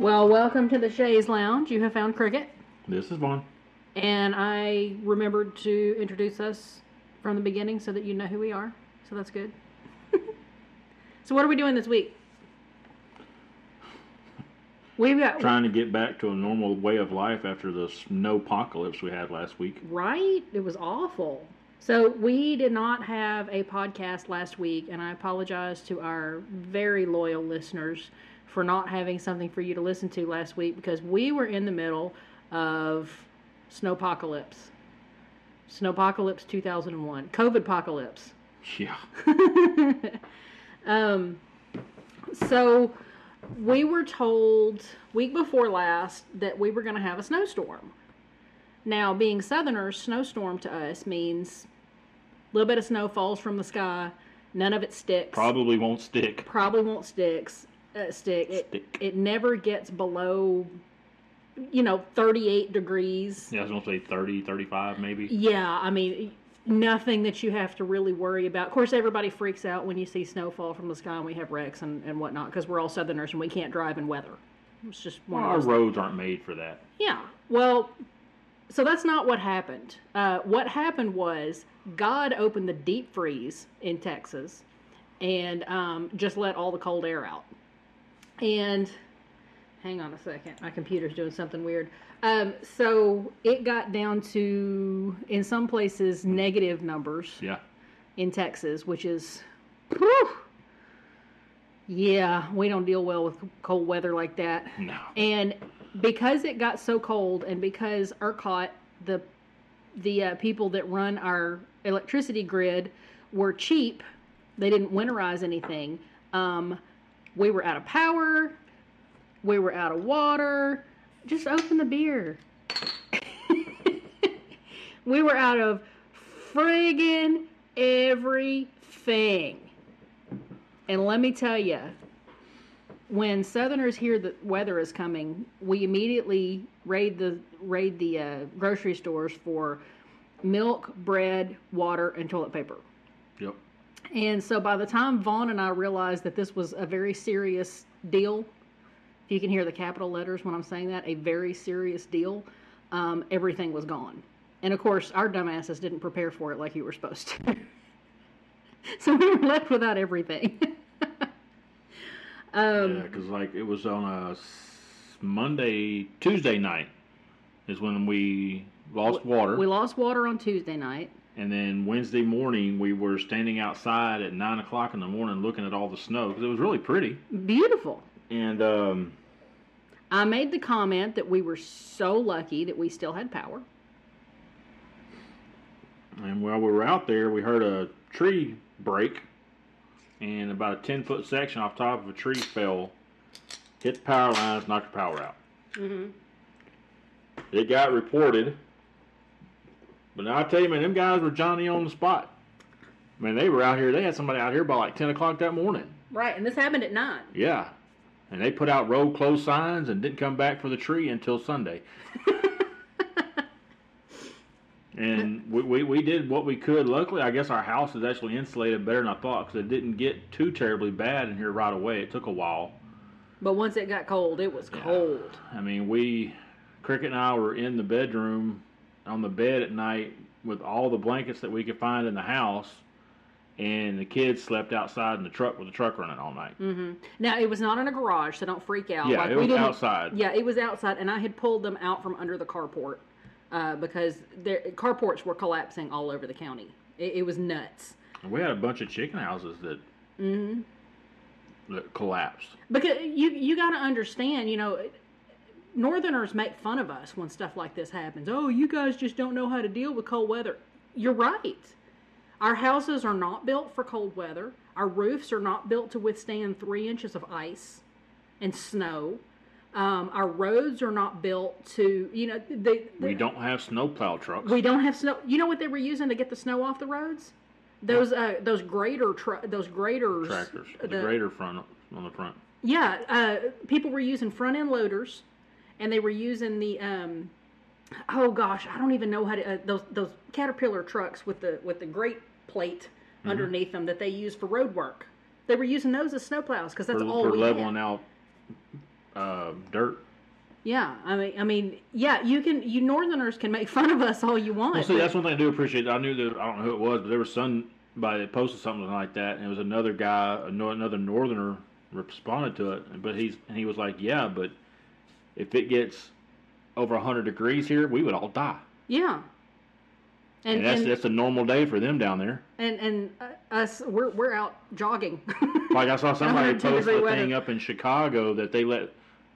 Well, welcome to the Shays Lounge. You have found Cricket, This is Vaughn. and I remembered to introduce us from the beginning so that you know who we are. So that's good. so what are we doing this week? We've got Trying to get back to a normal way of life after the snow apocalypse we had last week. right. It was awful. So we did not have a podcast last week, and I apologize to our very loyal listeners for not having something for you to listen to last week because we were in the middle of snowpocalypse. Snowpocalypse 2001. COVID apocalypse. Yeah. um, so we were told week before last that we were going to have a snowstorm. Now, being Southerners, snowstorm to us means a little bit of snow falls from the sky, none of it sticks. Probably won't stick. Probably won't sticks. Uh, stick. It, Stick. it never gets below, you know, 38 degrees. Yeah, I was going to say 30, 35 maybe. Yeah, I mean, nothing that you have to really worry about. Of course, everybody freaks out when you see snow fall from the sky and we have wrecks and, and whatnot because we're all Southerners and we can't drive in weather. It's just one Well, our roads aren't made for that. Yeah, well, so that's not what happened. Uh, what happened was God opened the deep freeze in Texas and um, just let all the cold air out. And hang on a second, my computer's doing something weird. Um, so it got down to, in some places, negative numbers Yeah. in Texas, which is, whew, yeah, we don't deal well with cold weather like that. No. And because it got so cold, and because ERCOT, the the uh, people that run our electricity grid, were cheap, they didn't winterize anything. Um, we were out of power. We were out of water. Just open the beer. we were out of friggin' everything. And let me tell you, when Southerners hear that weather is coming, we immediately raid the raid the uh, grocery stores for milk, bread, water, and toilet paper. Yep. And so by the time Vaughn and I realized that this was a very serious deal, if you can hear the capital letters when I'm saying that, a very serious deal, um, everything was gone. And of course, our dumbasses didn't prepare for it like you were supposed to. so we were left without everything. um, Yeah, because like it was on a Monday, Tuesday night is when we lost water. We lost water on Tuesday night. And then Wednesday morning we were standing outside at 9 o'clock in the morning looking at all the snow because it was really pretty. Beautiful. And um, I made the comment that we were so lucky that we still had power. And while we were out there, we heard a tree break, and about a 10 foot section off top of a tree fell, hit the power lines, knocked the power out. Mm-hmm. It got reported, but now I tell you, man, them guys were Johnny on the spot. Man, they were out here. They had somebody out here by like 10 o'clock that morning. Right, and this happened at nine. Yeah. And they put out road closed signs and didn't come back for the tree until Sunday. and we, we, we did what we could. Luckily, I guess our house is actually insulated better than I thought because it didn't get too terribly bad in here right away. It took a while. But once it got cold, it was cold. I mean, we, Cricket and I were in the bedroom on the bed at night with all the blankets that we could find in the house. And the kids slept outside in the truck with the truck running all night. hmm Now it was not in a garage, so don't freak out. Yeah, Like, it we was outside. Yeah, it was outside, and I had pulled them out from under the carport uh, because their carports were collapsing all over the county. It, it was nuts. We had a bunch of chicken houses that hmm that collapsed. Because you you got to understand, you know, Northerners make fun of us when stuff like this happens. Oh, you guys just don't know how to deal with cold weather. You're right. Our houses are not built for cold weather. Our roofs are not built to withstand three inches of ice and snow. Um, our roads are not built to, you know, they, We don't have snowplow trucks. we don't have snow. You know what they were using to get the snow off the roads? Those uh, those grader tr- those graders. tractors. The, the- grader front on the front. Yeah, uh, people were using front end loaders, and they were using the um, oh gosh, I don't even know how to uh, those those Caterpillar trucks with the with the grate plate Mm-hmm. underneath them that they use for road work. They were using those as snowplows because that's for, all for we leveling had. out uh, dirt. Yeah, I mean, I mean, yeah, you can, you Northerners can make fun of us all you want. Well, see, that's one thing I do appreciate. I knew that I don't know who it was, but there was somebody that posted something like that, and it was another guy, another Northerner responded to it, but he's and he was like, "Yeah, but if it gets over hundred degrees here, we would all die." yeah. And, And that's and, that's a normal day for them down there. and and uh, us, we're we're out jogging. Like I saw somebody 110 post a degree thing up in Chicago that they let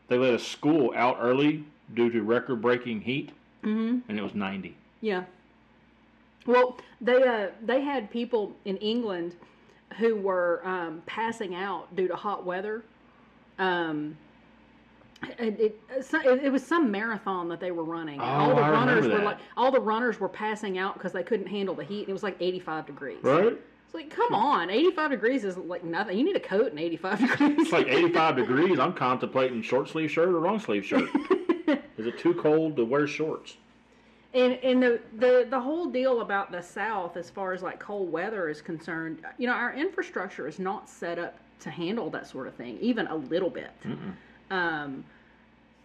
they let a school out early due to record breaking heat, hmm and it was ninety. Yeah. Well, they uh, they had people in England who were um, passing out due to hot weather. Um, it, uh, it, it, it was some marathon that they were running. and oh, all Oh, the I runners were like all the runners were passing out because they couldn't handle the heat. It was like 85 degrees. Right? It's like, come on, 85 degrees is like nothing. You need a coat in 85 degrees. It's like 85 degrees. I'm contemplating short sleeve shirt or long sleeve shirt. Is it too cold to wear shorts? And and the, the the whole deal about the South, as far as like cold weather is concerned, you know, our infrastructure is not set up to handle that sort of thing, even a little bit. Um,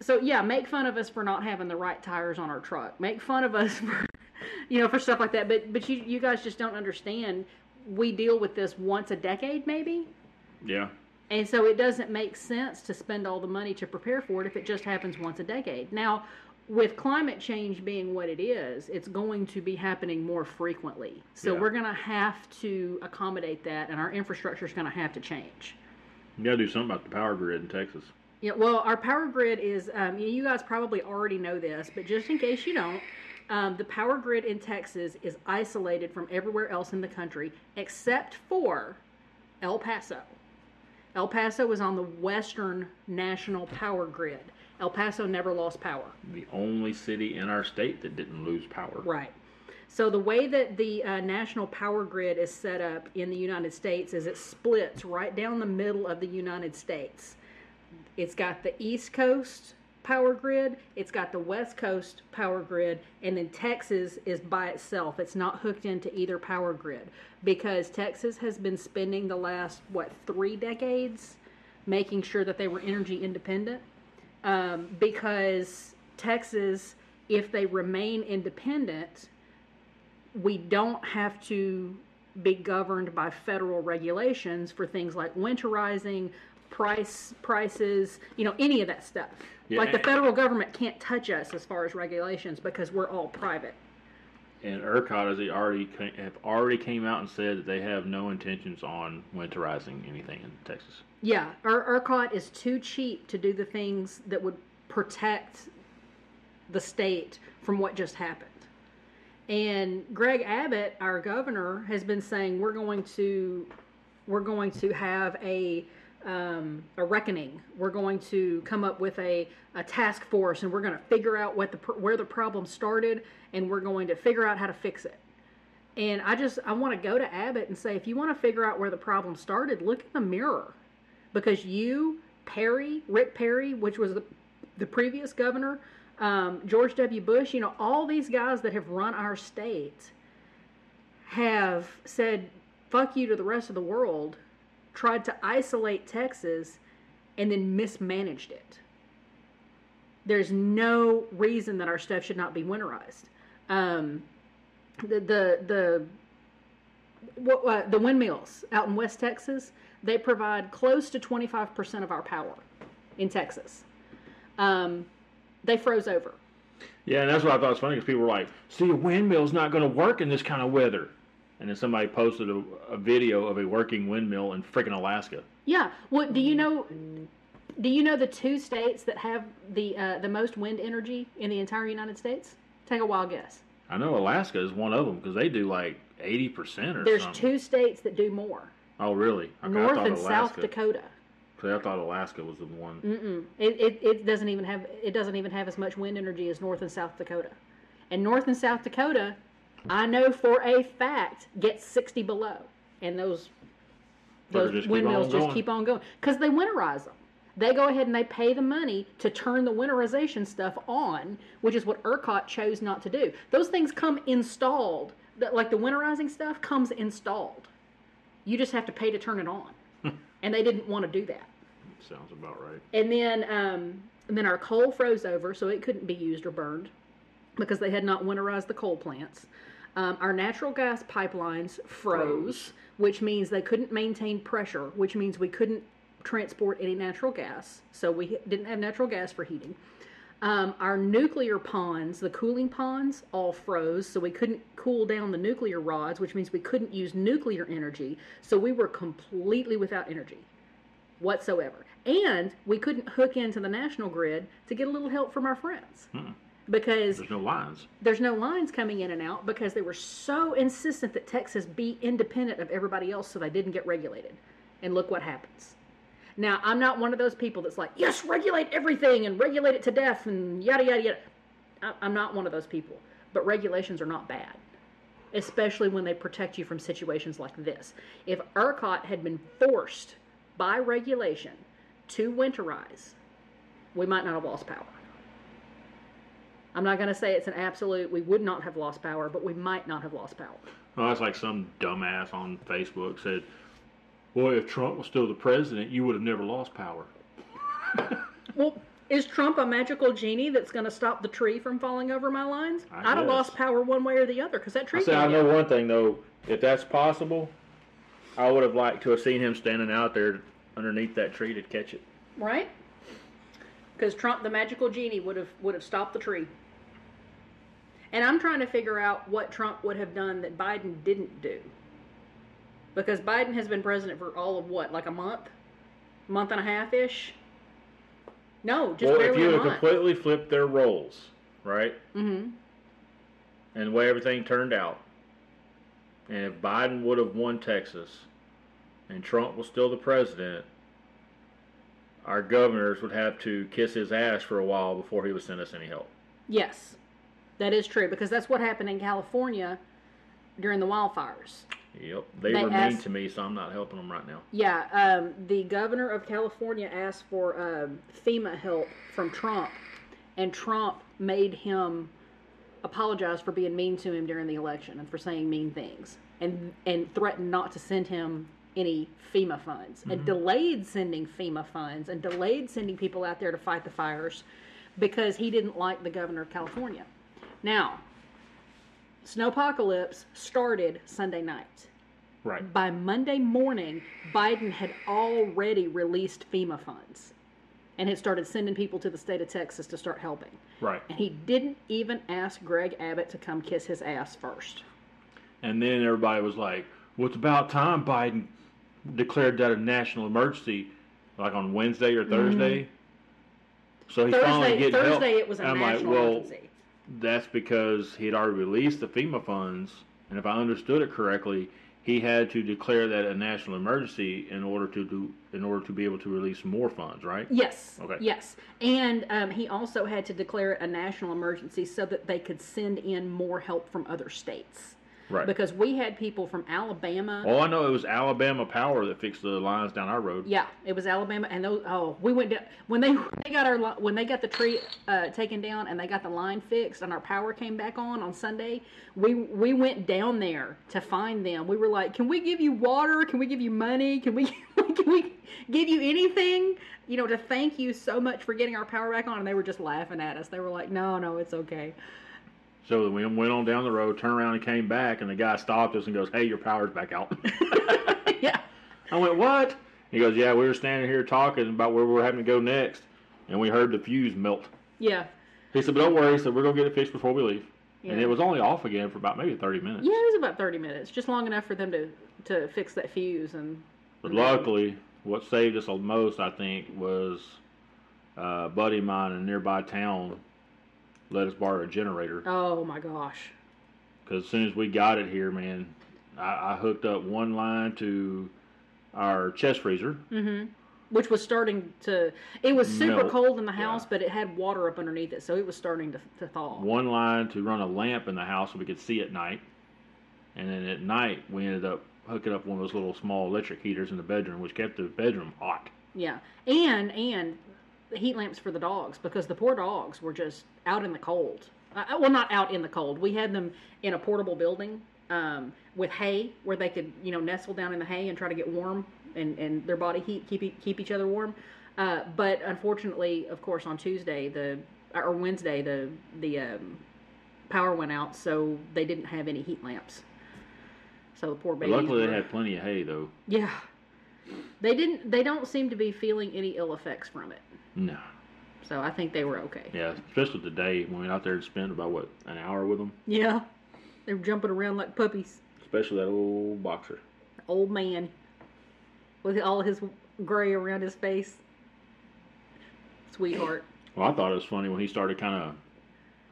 so yeah, make fun of us for not having the right tires on our truck. Make fun of us for, you know, for stuff like that. But but you you guys just don't understand. We deal with this once a decade, maybe. Yeah. And so it doesn't make sense to spend all the money to prepare for it if it just happens once a decade. Now, with climate change being what it is, it's going to be happening more frequently. So Yeah. we're going to have to accommodate that, and our infrastructure is going to have to change. You got to do something about the power grid in Texas. Yeah, well, our power grid is, um, you guys probably already know this, but just in case you don't, um, the power grid in Texas is isolated from everywhere else in the country except for El Paso. El Paso is on the Western National Power Grid. El Paso never lost power. The only city in our state that didn't lose power. Right. So the way that the uh, national power grid is set up in the United States is it splits right down the middle of the United States. It's got the East Coast power grid, it's got the West Coast power grid, and then Texas is by itself. It's not hooked into either power grid because Texas has been spending the last what three decades making sure that they were energy independent um, because Texas, if they remain independent, we don't have to be governed by federal regulations for things like winterizing, price prices, you know, any of that stuff. Yeah, Like the federal government can't touch us as far as regulations because we're all private. And ERCOT has already have already came out and said that they have no intentions on winterizing anything in Texas. Yeah, our ERCOT is too cheap to do the things that would protect the state from what just happened. And Greg Abbott, our governor, has been saying we're going to we're going to have a um, a reckoning. We're going to come up with a, a task force, and we're going to figure out what the where the problem started, and we're going to figure out how to fix it. And I just I want to go to Abbott and say, if you want to figure out where the problem started, look in the mirror, because you, Perry, Rick Perry, which was the the previous governor, um, George W. Bush, you know, all these guys that have run our state have said fuck you to the rest of the world, tried to isolate Texas, and then mismanaged it. There's no reason that our stuff should not be winterized. Um, the the the what, uh, the windmills out in West Texas, they provide close to 25% of our power in Texas. Um, they froze over. Yeah, and that's what I thought was funny because people were like, "See, a windmill's not going to work in this kind of weather." And then somebody posted a, a video of a working windmill in freaking Alaska. Yeah. What do you know? Do you know the two states that have the uh, the most wind energy in the entire United States? Take a wild guess. I know Alaska is one of them because they do like eighty percent or There's something. two states that do more: Oh, really? Okay, North and South Dakota. Dakota. 'cause I thought Alaska was the one. Mm-mm. It, it it doesn't even have it doesn't even have as much wind energy as North and South Dakota. And North and South Dakota, I know for a fact, gets 60 below, and those those just windmills on just going. keep on going because they winterize them. They go ahead and they pay the money to turn the winterization stuff on, which is what ERCOT chose not to do. Those things come installed, like the winterizing stuff comes installed. You just have to pay to turn it on, and they didn't want to do that. Sounds about right. And then, um, and then our coal froze over, so it couldn't be used or burned because they had not winterized the coal plants. Um, our natural gas pipelines froze, Froze. which means they couldn't maintain pressure, which means we couldn't transport any natural gas. So we didn't have natural gas for heating. Um, our nuclear ponds, the cooling ponds, all froze, so we couldn't cool down the nuclear rods, which means we couldn't use nuclear energy. So we were completely without energy whatsoever. And we couldn't hook into the national grid to get a little help from our friends. Because There's no lines. there's no lines coming in and out because they were so insistent that Texas be independent of everybody else so they didn't get regulated. And look what happens. Now, I'm not one of those people that's like, yes, regulate everything and regulate it to death and yada, yada, yada. I'm not one of those people. But regulations are not bad, especially when they protect you from situations like this. If ERCOT had been forced by regulation to winterize, we might not have lost power. I'm not going to say it's an absolute, we would not have lost power, but we might not have lost power. Well, that's like some dumbass on Facebook said, "Boy, if Trump was still the president, you would have never lost power." Well, is Trump a magical genie that's going to stop the tree from falling over my lines? I I'd have lost power one way or the other because that tree. I say I know down. one thing though. If that's possible, I would have liked to have seen him standing out there underneath that tree to catch it. right? Because Trump, the magical genie, would have would have stopped the tree. And I'm trying to figure out what Trump would have done that Biden didn't do. Because Biden has been president for all of what, like a month, month and a half ish. No, just well, if you a had completely flipped their roles, right, mm-hmm. and the way everything turned out, and if Biden would have won Texas, and Trump was still the president, our governors would have to kiss his ass for a while before he would send us any help. Yes, that is true because that's what happened in California during the wildfires. Yep, they, They were mean to me, so I'm not helping them right now. Yeah, um, the governor of California asked for um, FEMA help from Trump, and Trump made him apologize for being mean to him during the election and for saying mean things, and and threatened not to send him any FEMA funds, and delayed sending FEMA funds, and delayed sending people out there to fight the fires because he didn't like the governor of California. Now, snowpocalypse started Sunday night Right. by Monday morning, Biden had already released FEMA funds and had started sending people to the state of Texas to start helping. Right. And he didn't even ask Greg Abbott to come kiss his ass first. And then everybody was like, well, it's about time Biden declared that a national emergency, like on Wednesday or Thursday. So he's finally Mm-hmm. Thursday, help. Thursday it was a I'm like, national well, emergency. That's because he'd already released the FEMA funds. And if I understood it correctly, he had to declare that a national emergency in order to do, in order to be able to release more funds, right? Yes. Okay. Yes. And um, he also had to declare it a national emergency so that they could send in more help from other states. Right. Because we had people from Alabama. Oh, I know it was Alabama Power that fixed the lines down our road. Yeah, it was Alabama, and those. Oh, we went down when they they got our when they got the tree uh, taken down and they got the line fixed and our power came back on on Sunday. We we went down there to find them. We were like, "Can we give you water? Can we give you money? Can we can we give you anything? You know, to thank you so much for getting our power back on?" And they were just laughing at us. They were like, "No, no, it's okay." So we went on down the road, turned around and came back, and the guy stopped us and goes, "Hey, your power's back out." yeah, I went, "What?" He goes, "Yeah, we were standing here talking about where we were having to go next, and we heard the fuse melt." yeah, He said, "But don't worry," he said, "We're gonna get it fixed before we leave." Yeah. And it was only off again for about maybe thirty minutes. yeah. It was about thirty minutes, just long enough for them to to fix that fuse and. But luckily, what saved us the most, I think, was uh, a buddy of mine in a nearby town let us borrow a generator. Oh my gosh. Because as soon as we got it here, man, I, I hooked up one line to our chest freezer. hmm Which was starting to. It was super Melt, cold in the house, yeah. but it had water up underneath it, so it was starting to, to thaw. One line to run a lamp in the house so we could see at night. And then at night, we ended up hooking up one of those little small electric heaters in the bedroom, which kept the bedroom hot. Yeah, and and heat lamps for the dogs because the poor dogs were just out in the cold. Uh, well, not out in the cold. We had them in a portable building um, with hay where they could, you know, nestle down in the hay and try to get warm and, and their body heat keep keep each other warm. Uh, but unfortunately, of course, on Tuesday the or Wednesday the the um, power went out, so they didn't have any heat lamps. So the poor babies. luckily, they were- had plenty of hay though. Yeah. They didn't. They don't seem to be feeling any ill effects from it. No. So I think they were okay. Yeah, especially today when we went out there and spent about what an hour with them. Yeah. They were jumping around like puppies. Especially that old boxer. Old man with all his gray around his face. Sweetheart. Well, I thought it was funny when he started kind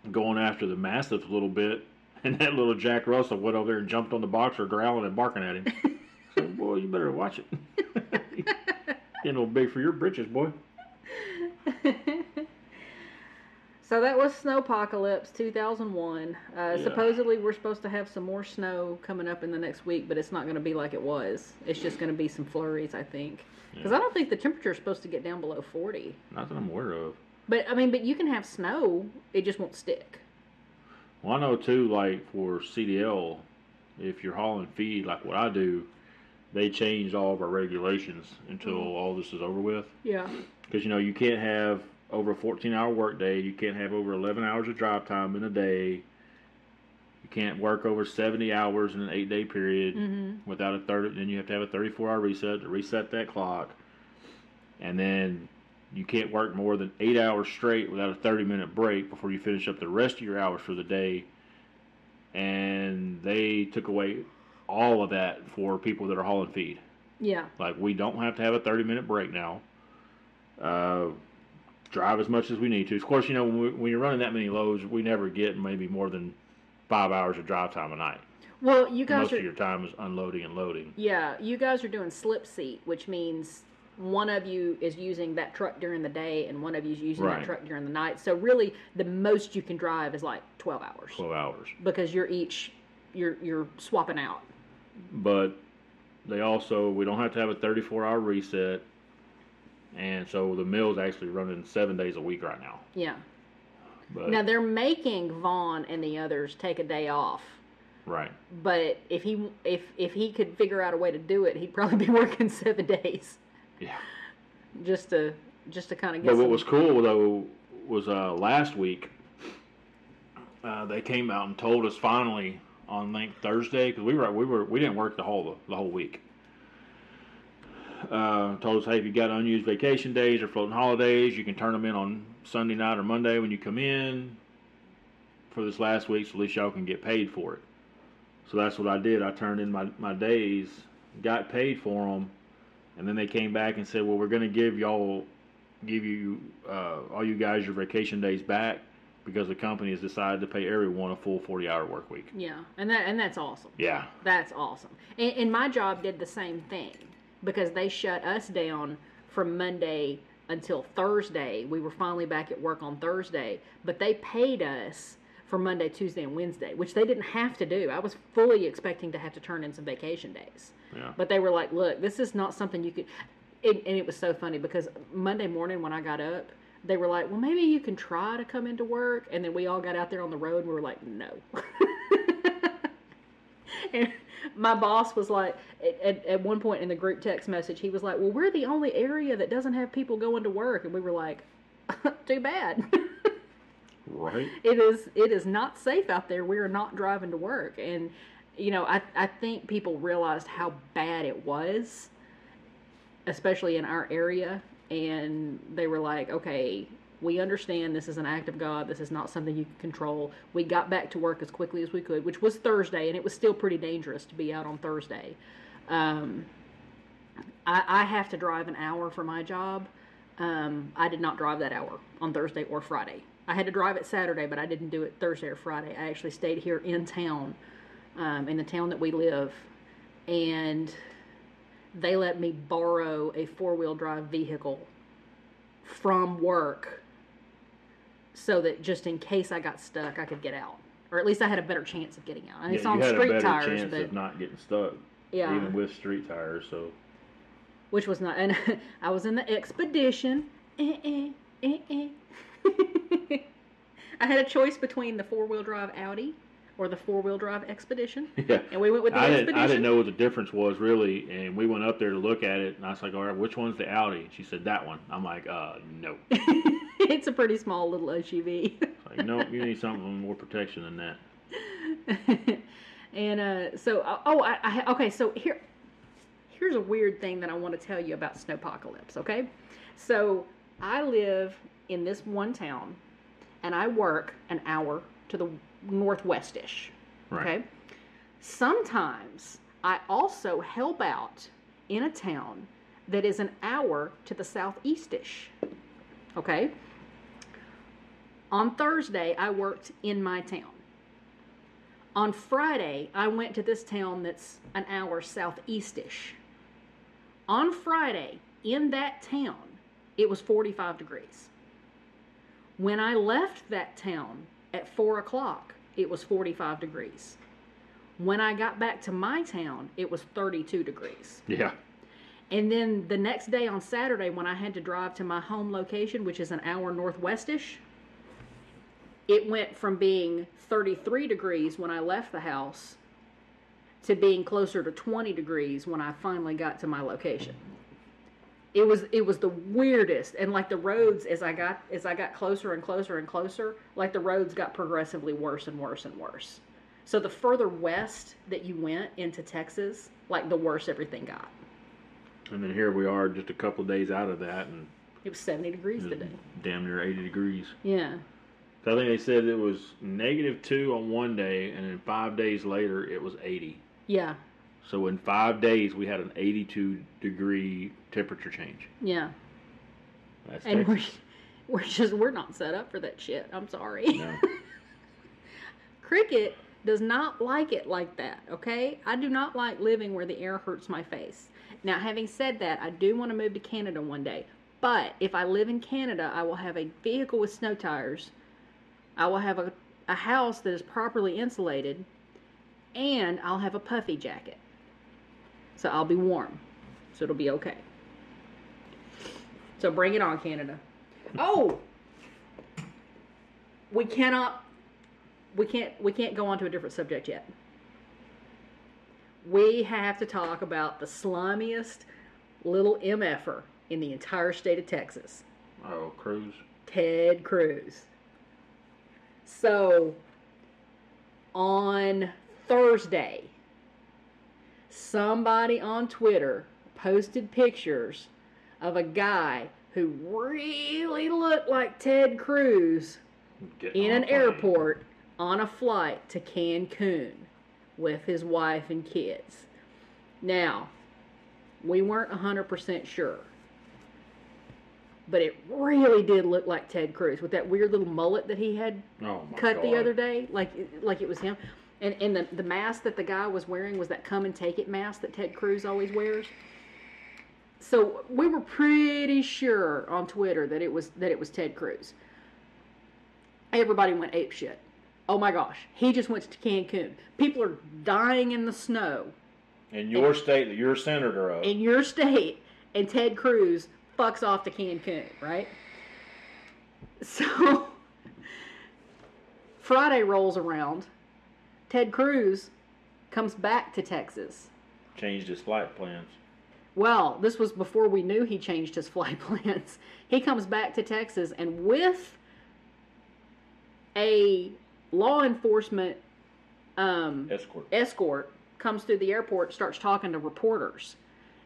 of going after the mastiff a little bit, and that little Jack Russell went over there and jumped on the boxer, growling and barking at him. so, boy, you better watch it. Getting a little big for your britches, boy. so that was Snowpocalypse 2001. Uh, Yeah. Supposedly, we're supposed to have some more snow coming up in the next week, but it's not going to be like it was. It's just going to be some flurries, I think. Because Yeah. I don't think the temperature is supposed to get down below 40. Not that I'm aware of. But I mean, but you can have snow; it just won't stick. Well, I know too, like for CDL, if you're hauling feed like what I do, they changed all of our regulations until all this is over with. Yeah. Because you know you can't have over a 14 hour workday. You can't have over 11 hours of drive time in a day. You can't work over 70 hours in an eight day period Mm-hmm. without a 30. Then you have to have a 34 hour reset to reset that clock. And then you can't work more than eight hours straight without a 30 minute break before you finish up the rest of your hours for the day. And they took away all of that for people that are hauling feed. Yeah. Like we don't have to have a 30 minute break now. Uh, drive as much as we need to. Of course, you know when, we, when you're running that many loads, we never get maybe more than five hours of drive time a night. Well, you guys Most are. of your time is unloading and loading. Yeah, you guys are doing slip seat, which means one of you is using that truck during the day and one of you is using Right. that truck during the night. So really, the most you can drive is like 12 hours 12 hours. because you're each you're you're swapping out. But they also we don't have to have a 34 hour reset. And so the mill's actually running seven days a week right now. Yeah. But Now they're making Vaughn and the others take a day off. right. But if he if if he could figure out a way to do it, he'd probably be working seven days Yeah. just to just to kind of get. But what was cool though was uh, last week uh, they came out and told us finally on think Thursday because we were we were we didn't work the whole the whole week. Uh, told us hey if you got unused vacation days or floating holidays you can turn them in on Sunday night or Monday when you come in for this last week so at least y'all can get paid for it. So that's what I did. I turned in my, my days, got paid for them, and then they came back and said, "Well, we're going to give y'all, give you, uh, all you guys your vacation days back because the company has decided to pay everyone a full forty-hour work week." Yeah, and that and that's awesome. Yeah, That's awesome. And, and my job did the same thing because they shut us down from Monday until Thursday. We were finally back at work on Thursday, but they paid us for Monday, Tuesday, and Wednesday, which they didn't have to do. I was fully expecting to have to turn in some vacation days. yeah, But they were like, look, this is not something you could. It, and it was so funny because Monday morning when I got up, they were like, well, maybe you can try to come into work. And then we all got out there on the road and we were like, no. and my boss was like, at, at, one point in the group text message, he was like, well, we're the only area that doesn't have people going to work. And we were like, too bad. right. it is it is not safe out there. We are not driving to work, and you know I I think people realized how bad it was, especially in our area, and they were like, okay. We understand this is an act of God. This is not something you can control. We got back to work as quickly as we could, which was Thursday, and it was still pretty dangerous to be out on Thursday. Um, I, I have to drive an hour for my job. Um, I did not drive that hour on Thursday or Friday. I had to drive it Saturday, but I didn't do it Thursday or Friday. I actually stayed here in town, um, in the town that we live, and they let me borrow a four wheel drive vehicle from work so that just in case I got stuck, I could get out. Or at least I had a better chance of getting out. And it's yeah, on you had street a better tires, chance but of not getting stuck, yeah. even with street tires. So which was not. And I was in the expedition. Eh, eh, eh, eh. I had a choice between the four wheel drive Audi or the four wheel drive Expedition. Yeah. And we went with the I didn't, Expedition. I didn't know what the difference was really, and we went up there to look at it, and I was like, "All right, which one's the Audi?" She said, "That one." I'm like, "Uh, no." it's a pretty small little SUV. Like, no, you need something more protection than that. and uh, so, uh, oh, I, I, okay. So here, here's a weird thing that I want to tell you about Snowpocalypse. Okay, so I live in this one town, and I work an hour to the northwestish. Right. Okay. Sometimes I also help out in a town that is an hour to the southeastish. Okay. On Thursday, I worked in my town. On Friday, I went to this town that's an hour southeastish. On Friday, in that town, it was 45 degrees. When I left that town at 4 o'clock, it was 45 degrees. When I got back to my town, it was 32 degrees. Yeah. And then the next day on Saturday, when I had to drive to my home location, which is an hour northwestish, it went from being 33 degrees when I left the house to being closer to 20 degrees when I finally got to my location. It was it was the weirdest and like the roads as I got as I got closer and closer and closer, like the roads got progressively worse and worse and worse. So the further west that you went into Texas, like the worse everything got. And then here we are, just a couple of days out of that, and It was 70 degrees today. damn near 80 degrees. Yeah. So I think they said it was negative two on one day, and then five days later it was 80. Yeah. So in five days we had an 82 degree temperature change. Yeah. That's And we're, we're just, we're not set up for that shit. I'm sorry. No. Cricket does not like it like that, okay? I do not like living where the air hurts my face. Now, having said that, I do want to move to Canada one day. But if I live in Canada, I will have a vehicle with snow tires. I will have a, a house that is properly insulated. And I'll have a puffy jacket. So I'll be warm. So it'll be okay. So bring it on, Canada. Oh! We cannot we can't we can't go on to a different subject yet. We have to talk about the slimiest little MFer in the entire state of Texas, Oh, Cruz. Ted Cruz. So on Thursday, somebody on Twitter posted pictures of a guy who really looked like Ted Cruz Getting in an plane. airport on a flight to Cancun with his wife and kids. Now, we weren't 100% sure. But it really did look like Ted Cruz with that weird little mullet that he had Oh cut the other day, like like it was him. And and the the mask that the guy was wearing was that come and take it mask that Ted Cruz always wears. So we were pretty sure on Twitter that it was that it was Ted Cruz. Everybody went ape shit. Oh my gosh, he just went to Cancun. People are dying in the snow In your state that you're a senator of. in your state, and Ted Cruz fucks off to Cancun, right? So Friday rolls around. Ted Cruz comes back to Texas. changed his flight plans. Well, this was before we knew he changed his flight plans. He comes back to Texas and with a law enforcement um, Escort. escort comes through the airport, starts talking to reporters.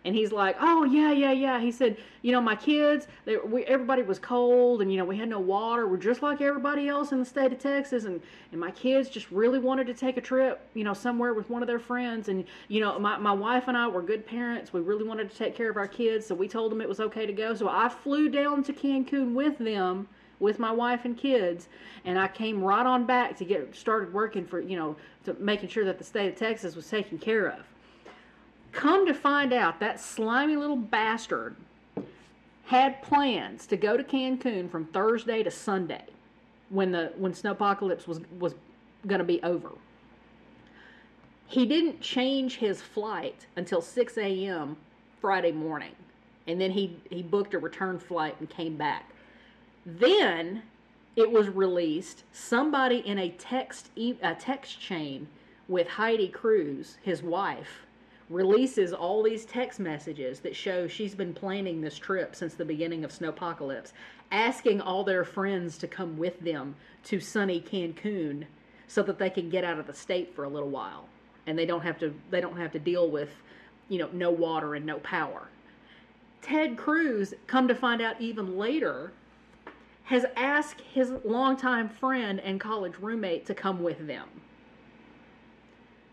And he's like, "Oh yeah, yeah, yeah." He said, "You know, my kids, they, we, everybody was cold, and you know, we had no water. We're just like everybody else in the state of Texas, and and my kids just really wanted to take a trip, you know, somewhere with one of their friends. And you know, my my wife and I were good parents. We really wanted to take care of our kids, so we told them it was okay to go. So I flew down to Cancun with them." with my wife and kids, and I came right on back to get started working for you know to making sure that the state of Texas was taken care of. Come to find out, that slimy little bastard had plans to go to Cancun from Thursday to Sunday, when the when snowpocalypse was was going to be over. He didn't change his flight until 6 a.m. Friday morning, and then he he booked a return flight and came back. Then it was released. Somebody in a text a text chain with Heidi Cruz, his wife, releases all these text messages that show she's been planning this trip since the beginning of Snowpocalypse, asking all their friends to come with them to sunny Cancun so that they can get out of the state for a little while and they don't have to they don't have to deal with, you know, no water and no power. Ted Cruz, come to find out even later, has asked his longtime friend and college roommate to come with them.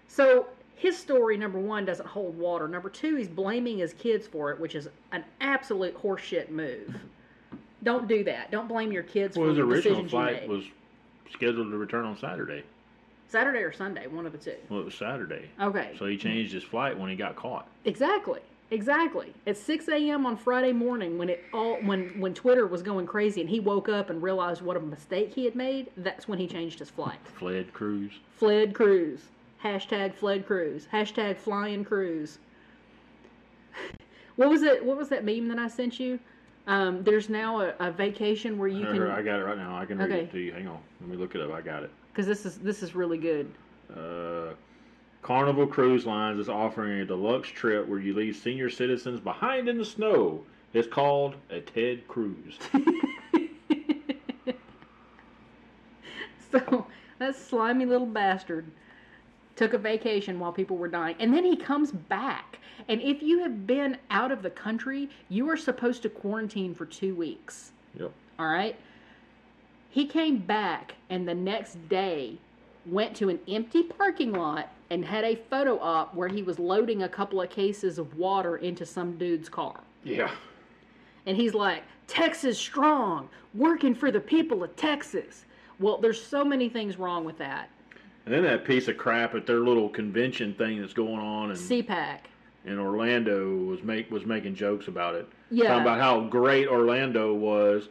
So his story, number one, doesn't hold water. Number two, he's blaming his kids for it, which is an absolute horseshit move. Don't do that. Don't blame your kids Well, for his the original flight was scheduled to return on Saturday. Saturday or Sunday, one of the two. Well, it was Saturday. Okay. So he changed his flight when he got caught. Exactly. Exactly. At 6 a.m. on Friday morning, when it all when when Twitter was going crazy, and he woke up and realized what a mistake he had made, that's when he changed his flight. Fled Cruz Fled Cruz. Hashtag fled Cruz. Hashtag flying cruise. What was it? What was that meme that I sent you? Um, there's now a, a vacation where you I can I got it right now. I can read Okay. it to you. Hang on. Let me look it up. I got it. because this is this is really good. Uh, Carnival Cruise Lines is offering a deluxe trip where you leave senior citizens behind in the snow. It's called a Ted Cruise. So that slimy little bastard took a vacation while people were dying. And then he comes back. And if you have been out of the country, you are supposed to quarantine for two weeks. yep. All right? He came back and the next day went to an empty parking lot and had a photo op where he was loading a couple of cases of water into some dude's car. Yeah. And he's like, Texas strong, working for the people of Texas. Well, there's so many things wrong with that. And then that piece of crap at their little convention thing that's going on in, CPAC. in Orlando was make was making jokes about it. Yeah. Talking about how great Orlando was.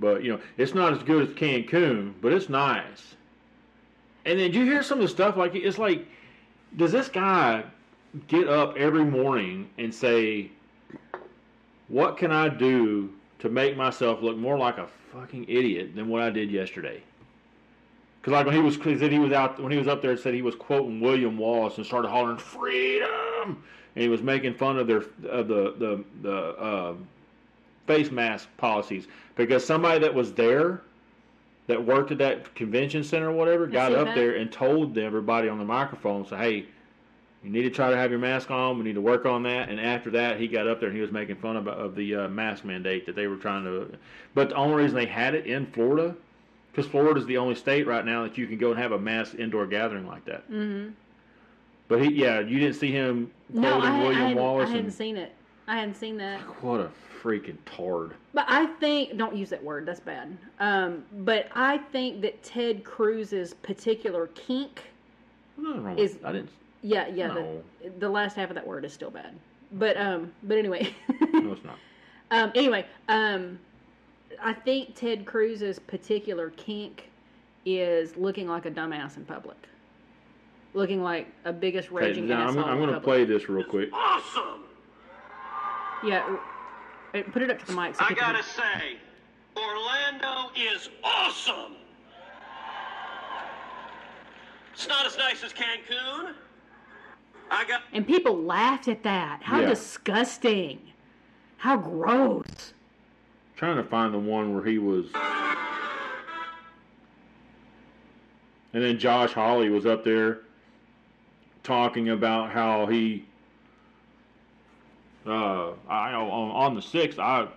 But you know, it's not as good as Cancun, but it's nice. And then you hear some of the stuff like it's like does this guy get up every morning and say what can I do to make myself look more like a fucking idiot than what I did yesterday? Because like when he was, cause he was out when he was up there, said he was quoting William Wallace and started hollering "freedom," and he was making fun of their of the the the uh, face mask policies because somebody that was there that worked at that convention center or whatever got up that? there and told everybody on the microphone, "Say, hey, you need to try to have your mask on. We need to work on that." And after that, he got up there and he was making fun of, of the uh, mask mandate that they were trying to. But the only reason they had it in Florida, because Florida is the only state right now that you can go and have a mass indoor gathering like that. Mm-hmm. But he, yeah, you didn't see him No, quoting I, I, William hadn't, I hadn't and, seen it. I hadn't seen that. what a freaking tard. But I think don't use that word. That's bad. Um, but I think that Ted Cruz's particular kink. Is- with I didn't. Yeah, yeah. No. The, the last half of that word is still bad. But um, but anyway. No, it's not. Um, anyway, um, I think Ted Cruz's particular kink is looking like a dumbass in public, looking like a biggest Okay, raging now I'm, asshole. I'm going to play this real quick. Awesome! Yeah, uh, put it up to the mic. So I gotta say, Orlando is awesome! It's not as nice as Cancun. I got. And people laughed at that. How Yeah. disgusting! How gross! Trying to find the one where he was. And then Josh Hawley was up there talking about how he. Uh, I on, on the sixth, I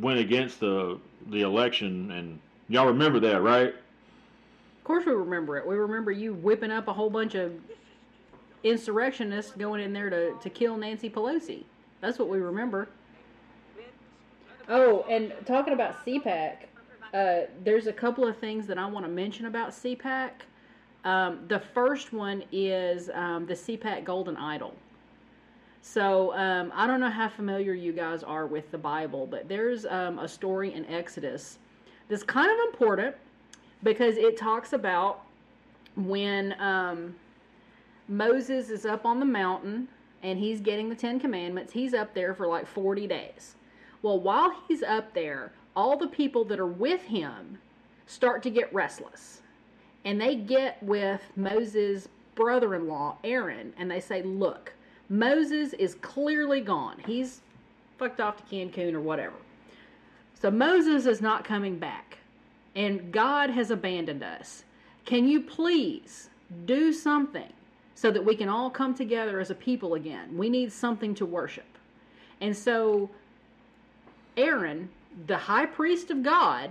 went against the the election, and y'all remember that, right? Of course, we remember it. We remember you whipping up a whole bunch of insurrectionists going in there to, to kill Nancy Pelosi. That's what we remember. Oh, and talking about CPAC, uh, there's a couple of things that I want to mention about CPAC. Um, the first one is um, the CPAC Golden Idol. So um, I don't know how familiar you guys are with the Bible, but there's um, a story in Exodus that's kind of important because it talks about when um, Moses is up on the mountain and he's getting the Ten Commandments. He's up there for like 40 days. Well, while he's up there, all the people that are with him start to get restless. And they get with Moses' brother in law, Aaron, and they say, Look, Moses is clearly gone. He's fucked off to Cancun or whatever. So Moses is not coming back. And God has abandoned us. Can you please do something so that we can all come together as a people again? We need something to worship. And so Aaron, the high priest of God,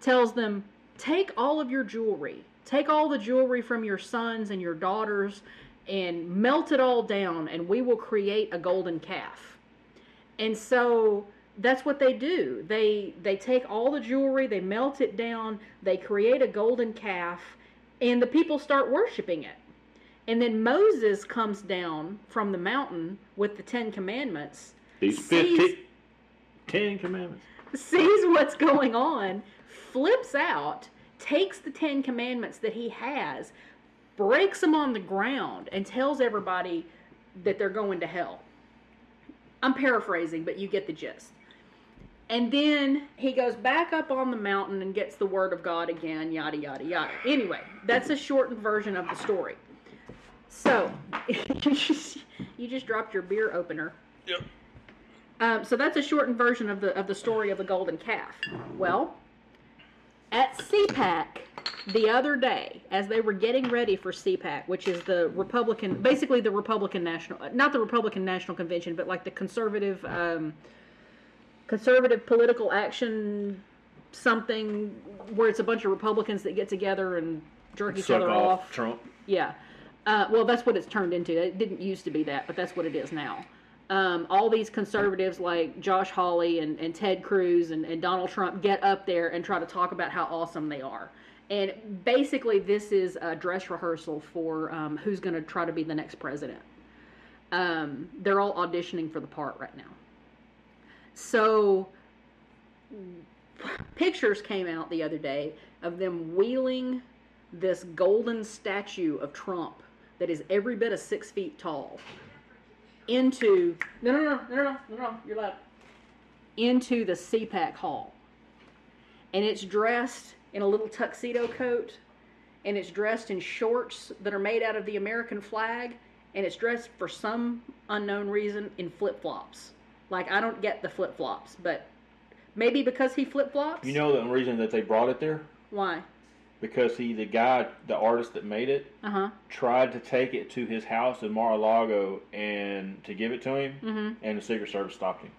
tells them, Take all of your jewelry, take all the jewelry from your sons and your daughters, and melt it all down, and we will create a golden calf. And so that's what they do. They they take all the jewelry, they melt it down, they create a golden calf, and the people start worshiping it. And then Moses comes down from the mountain with the Ten Commandments, These sees- 15, 10 commandments. sees what's going on, flips out, takes the Ten Commandments that he has, breaks them on the ground, and tells everybody that they're going to hell. I'm paraphrasing, but you get the gist. And then he goes back up on the mountain and gets the word of God again, yada, yada, yada. Anyway, that's a shortened version of the story. So, you just dropped your beer opener. Yep. Um, so that's a shortened version of the of the story of the golden calf. Well, at CPAC the other day, as they were getting ready for CPAC, which is the Republican, basically the Republican National, not the Republican National Convention, but like the conservative, um, conservative political action something where it's a bunch of Republicans that get together and jerk each Suck other off off. Trump. Yeah. Uh, well, that's what it's turned into. It didn't used to be that, but that's what it is now. Um, all these conservatives like Josh Hawley and, and Ted Cruz and, and Donald Trump get up there and try to talk about how awesome they are. And basically, this is a dress rehearsal for um, who's going to try to be the next president. Um, they're all auditioning for the part right now. So, pictures came out the other day of them wheeling this golden statue of Trump that is every bit of six feet tall into no no no no no no no you're loud into the CPAC hall, and it's dressed in a little tuxedo coat, and it's dressed in shorts that are made out of the American flag, and it's dressed for some unknown reason in flip flops. Like I don't get the flip flops, but maybe because he flip flops. You know the reason that they brought it there? why? Because he, the guy, the artist that made it, Uh huh. tried to take it to his house in Mar-a-Lago and to give it to him, Mm-hmm. and the Secret Service stopped him.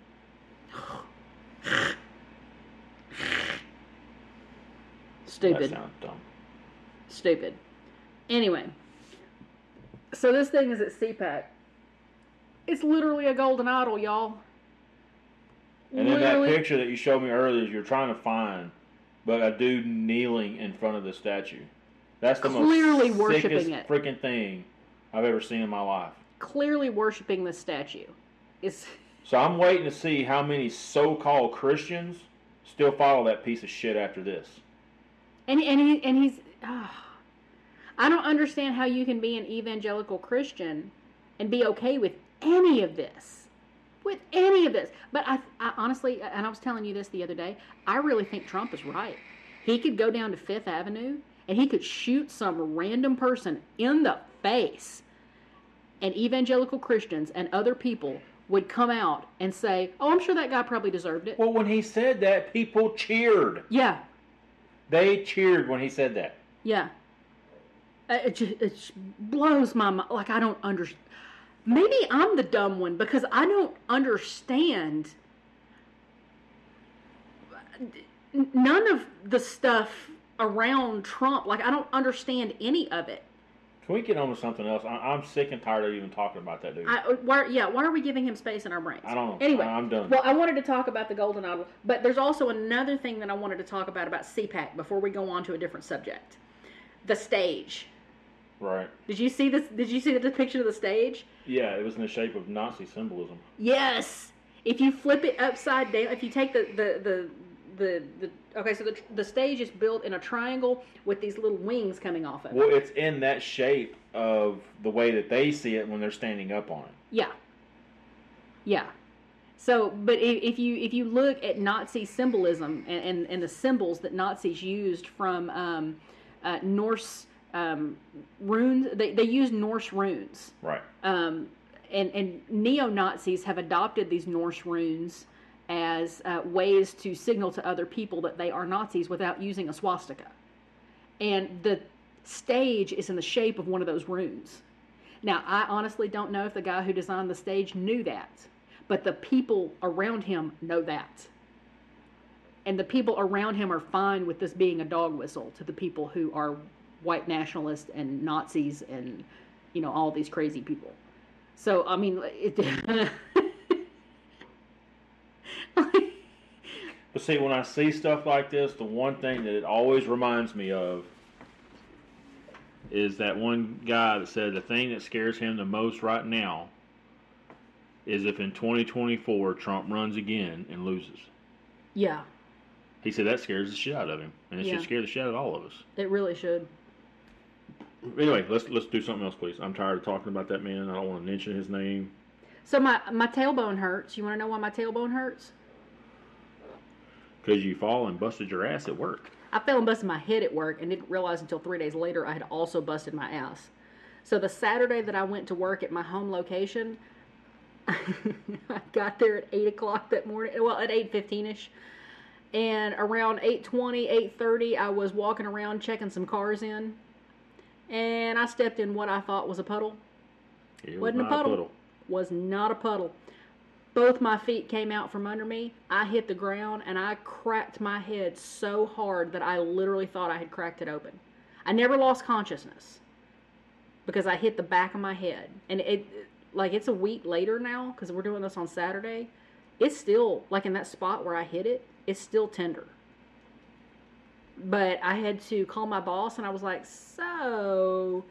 Stupid. That sounds dumb. Stupid. Anyway, so this thing is at CPAC. It's literally a golden idol, y'all. And then that Literally- picture that you showed me earlier, you're trying to find, but a dude kneeling in front of the statue. That's the Clearly most worshiping it. freaking thing I've ever seen in my life. clearly worshiping the statue. It's So I'm waiting to see how many so-called Christians still follow that piece of shit after this. and and he and he's. ah. I don't understand how you can be an evangelical Christian and be okay with any of this, with any of this. But I, I honestly, and I was telling you this the other day. I really think Trump is right. He could go down to Fifth Avenue and he could shoot some random person in the face, and evangelical Christians and other people would come out and say, "Oh, I'm sure that guy probably deserved it." Well, when he said that, people cheered. Yeah, They cheered when he said that. Yeah. Uh, It just, it just blows my mind. Like, I don't understand. Maybe I'm the dumb one because I don't understand none of the stuff around Trump. Like, I don't understand any of it. Can we get on to something else? I, I'm sick and tired of even talking about that dude. I, uh, why, yeah, why are we giving him space in our brains? I don't know. Anyway, I'm done. Well, I wanted to talk about the Golden Idol, but there's also another thing that I wanted to talk about about CPAC before we go on to a different subject. The stage. Right. Did you see this? Did you see the depiction of the stage? Yeah, it was in the shape of Nazi symbolism. Yes. If you flip it upside down, if you take the the the the, the okay, so the the stage is built in a triangle with these little wings coming off of it. Well, it's in that shape of the way that they see it when they're standing up on it. Yeah. Yeah. So, but if, you if you look at Nazi symbolism and, and, and the symbols that Nazis used from um, uh, Norse um, runes, they, they used Norse runes. Right. Um, and and neo Nazis have adopted these Norse runes as uh, ways to signal to other people that they are Nazis without using a swastika. And the stage is in the shape of one of those runes. Now, I honestly don't know if the guy who designed the stage knew that, but the people around him know that. And the people around him are fine with this being a dog whistle to the people who are white nationalists and Nazis and, you know, all these crazy people. So, I mean, it. But see, when I see stuff like this, the one thing that it always reminds me of is that one guy that said the thing that scares him the most right now is if in 2024 Trump runs again and loses. yeah, He said that scares the shit out of him, and it Yeah. should scare the shit out of all of us. it really should. Anyway, let's let's do something else, please. I'm tired of talking about that man. I don't want to mention his name. So my my tailbone hurts. You want to know why my tailbone hurts? Because you fall and busted your ass at work. I fell and busted my head at work and didn't realize until three days later I had also busted my ass. So the Saturday that I went to work at my home location, I got there at eight o'clock that morning. Well, at eight fifteen ish, and around 8.20, 8.30, I was walking around checking some cars in, and I stepped in what I thought was a puddle. It Wasn't a not puddle. Was not a puddle. Both my feet came out from under me. I hit the ground and I cracked my head so hard that I literally thought I had cracked it open. I never lost consciousness because I hit the back of my head. And it, like, it's a week later now because we're doing this on Saturday. It's still, like, in that spot where I hit it, it's still tender. But I had to call my boss and I was like, so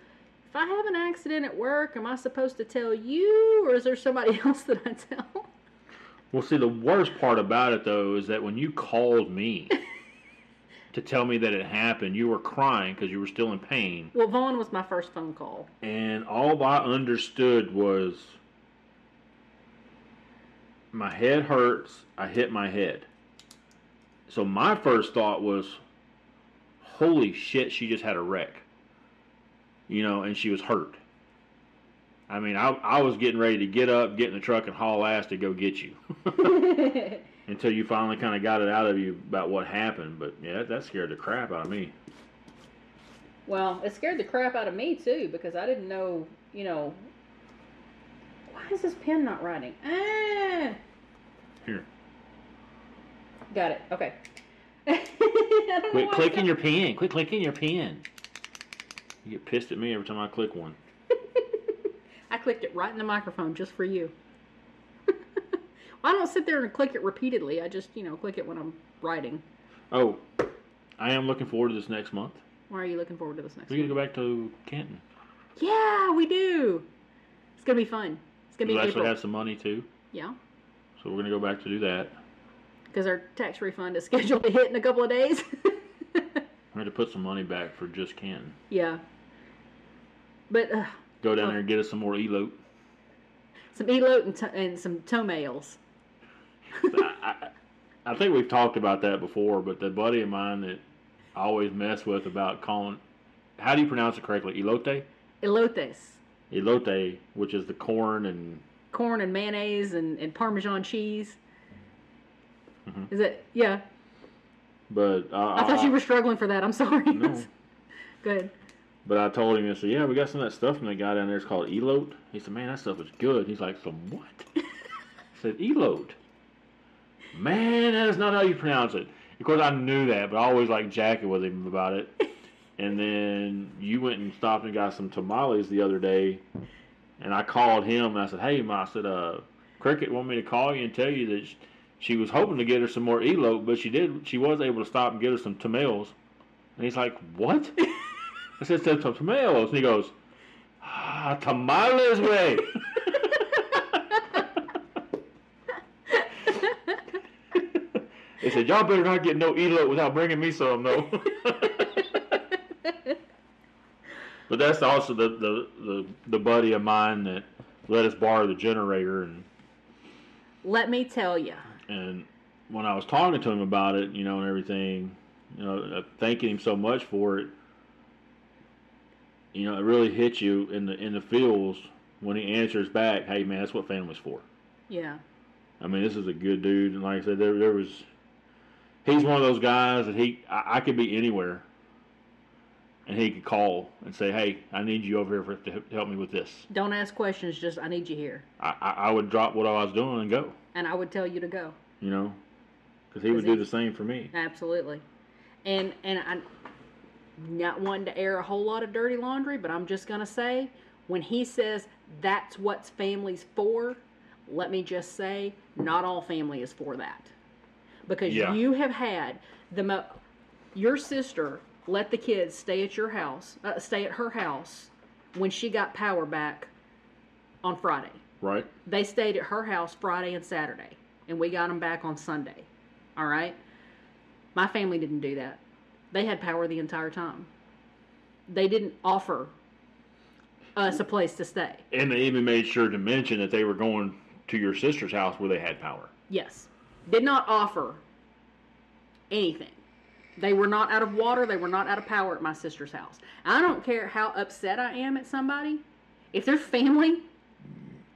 if I have an accident at work, am I supposed to tell you or is there somebody else that I tell? Well, see, the worst part about it though is that when you called me to tell me that it happened, you were crying because you were still in pain, Well, Vaughn was my first phone call. and all I understood was my head hurts. I hit my head. So my first thought was, "Holy shit, she just had a wreck." You know, and she was hurt. I mean, I, I was getting ready to get up, get in the truck, and haul ass to go get you. until you finally kind of got it out of you about what happened. But yeah, that, that scared the crap out of me. Well, it scared the crap out of me too because I didn't know, you know. Why is this pen not writing? Ah! Here, Got it. Okay. Quit clicking your pen. Quit clicking your pen. You get pissed at me every time I click one. I clicked it right in the microphone just for you. well, I don't sit there and click it repeatedly. I just, you know, click it when I'm writing. Oh, I am looking forward to this next month. Why are you looking forward to this next month? We're gonna go back to Canton. Yeah, we do. It's gonna be fun. It's gonna be We'll actually have some money too, Yeah, so we're gonna go back to do that. Because our tax refund is scheduled to hit in a couple of days. We're gonna put some money back for just Canton. yeah, but uh, Go down there and get us some more elote. some elote and, to- and some toenails. I, I, I think we've talked about that before, but the buddy of mine that I always mess with about calling, how do you pronounce it correctly? Elote? Elotes, Elote, which is the corn and corn and mayonnaise and, and Parmesan cheese. Mhm. Is it? Yeah. but uh, I thought you were struggling for that. I'm sorry. No. Good. But I told him, I said, yeah, we got some of that stuff from the guy down there. It's called elote. He said, man, that stuff is good. He's like, some what? I said, elote. Man, that is not how you pronounce it. Of course, I knew that, but I always like jacking with him about it. And then you went and stopped and got some tamales the other day, and I called him and I said, "Hey, Ma," I said, "Uh, Cricket wanted me to call you and tell you that sh- she was hoping to get her some more elote, but she did. She was able to stop and get her some tamales." And he's like, "What?" I said, "Some some tamales," and he goes, "Ah, tamales way." He said, "Y'all better not get no elote without bringing me some, though." but that's also the, the, the, the buddy of mine that let us borrow the generator, and Let me tell you. And when I was talking to him about it, you know, and everything, you know, uh, thanking him so much for it, you know, it really hits you in the in the feels when he answers back, "Hey, man, that's what family's for." Yeah. I mean, this is a good dude, and like I said, there there was. He's one of those guys that he I, I could be anywhere, and he could call and say, "Hey, I need you over here for, to help- help me with this." Don't ask questions. Just I need you here, I, I, I would drop what I was doing and go, and I would tell you to go. you know, because he would do the same for me. Absolutely. And and I not wanting to air a whole lot of dirty laundry, but I'm just gonna say when he says that's what's family's for, let me just say not all family is for that. Because Yeah. you have had the mo- your sister let the kids stay at your house, uh, stay at her house when she got power back on Friday. Right? They stayed at her house Friday and Saturday, and we got them back on Sunday. All right? My family didn't do that. They had power the entire time. They didn't offer us a place to stay. And they even made sure to mention that they were going to your sister's house where they had power. Yes. Did not offer anything. They were not out of water. They were not out of power at my sister's house. I don't care how upset I am at somebody. If they're family,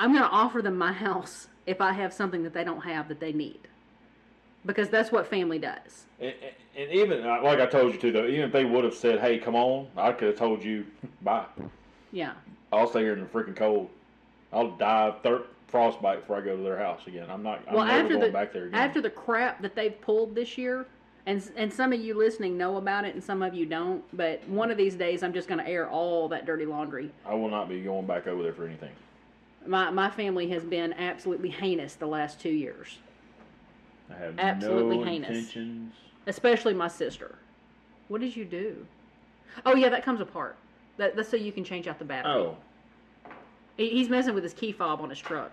I'm going to offer them my house if I have something that they don't have that they need. Because that's what family does. And, and- even uh, like I told you too, though, even if they would have said, "Hey, come on," I could have told you, "Bye." Yeah. I'll stay here in the freaking cold. I'll die of thir- frostbite before I go to their house again. I'm not. I'm well, never going the back there again. after the crap that they've pulled this year, and and some of you listening know about it, and some of you don't. But one of these days, I'm just going to air all that dirty laundry. I will not be going back over there for anything. My my family has been absolutely heinous the last two years, I have Absolutely no heinous. intentions. especially my sister. What did you do? Oh yeah, that comes apart. That, that's so you can change out the battery. Oh, He- he's messing with his key fob on his truck.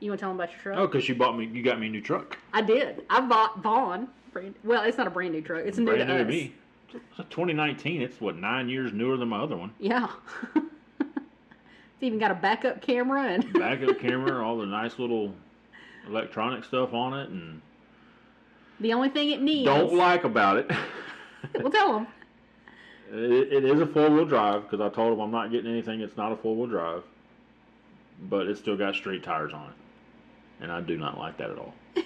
You want to tell him about your truck? oh, because you bought me, you got me a new truck. I did. I bought Vaughn. Brand, well, it's not a brand new truck. It's new Brand to new us. to me. It's a 2019. It's what nine years newer than my other one. Yeah. it's even got a backup camera and Backup camera, all the nice little electronic stuff on it, and the only thing it needs. don't like about it. Well, tell him. It, it is a four wheel drive because I told him I'm not getting anything It's not a four wheel drive, but it's still got street tires on it, and I do not like that at all.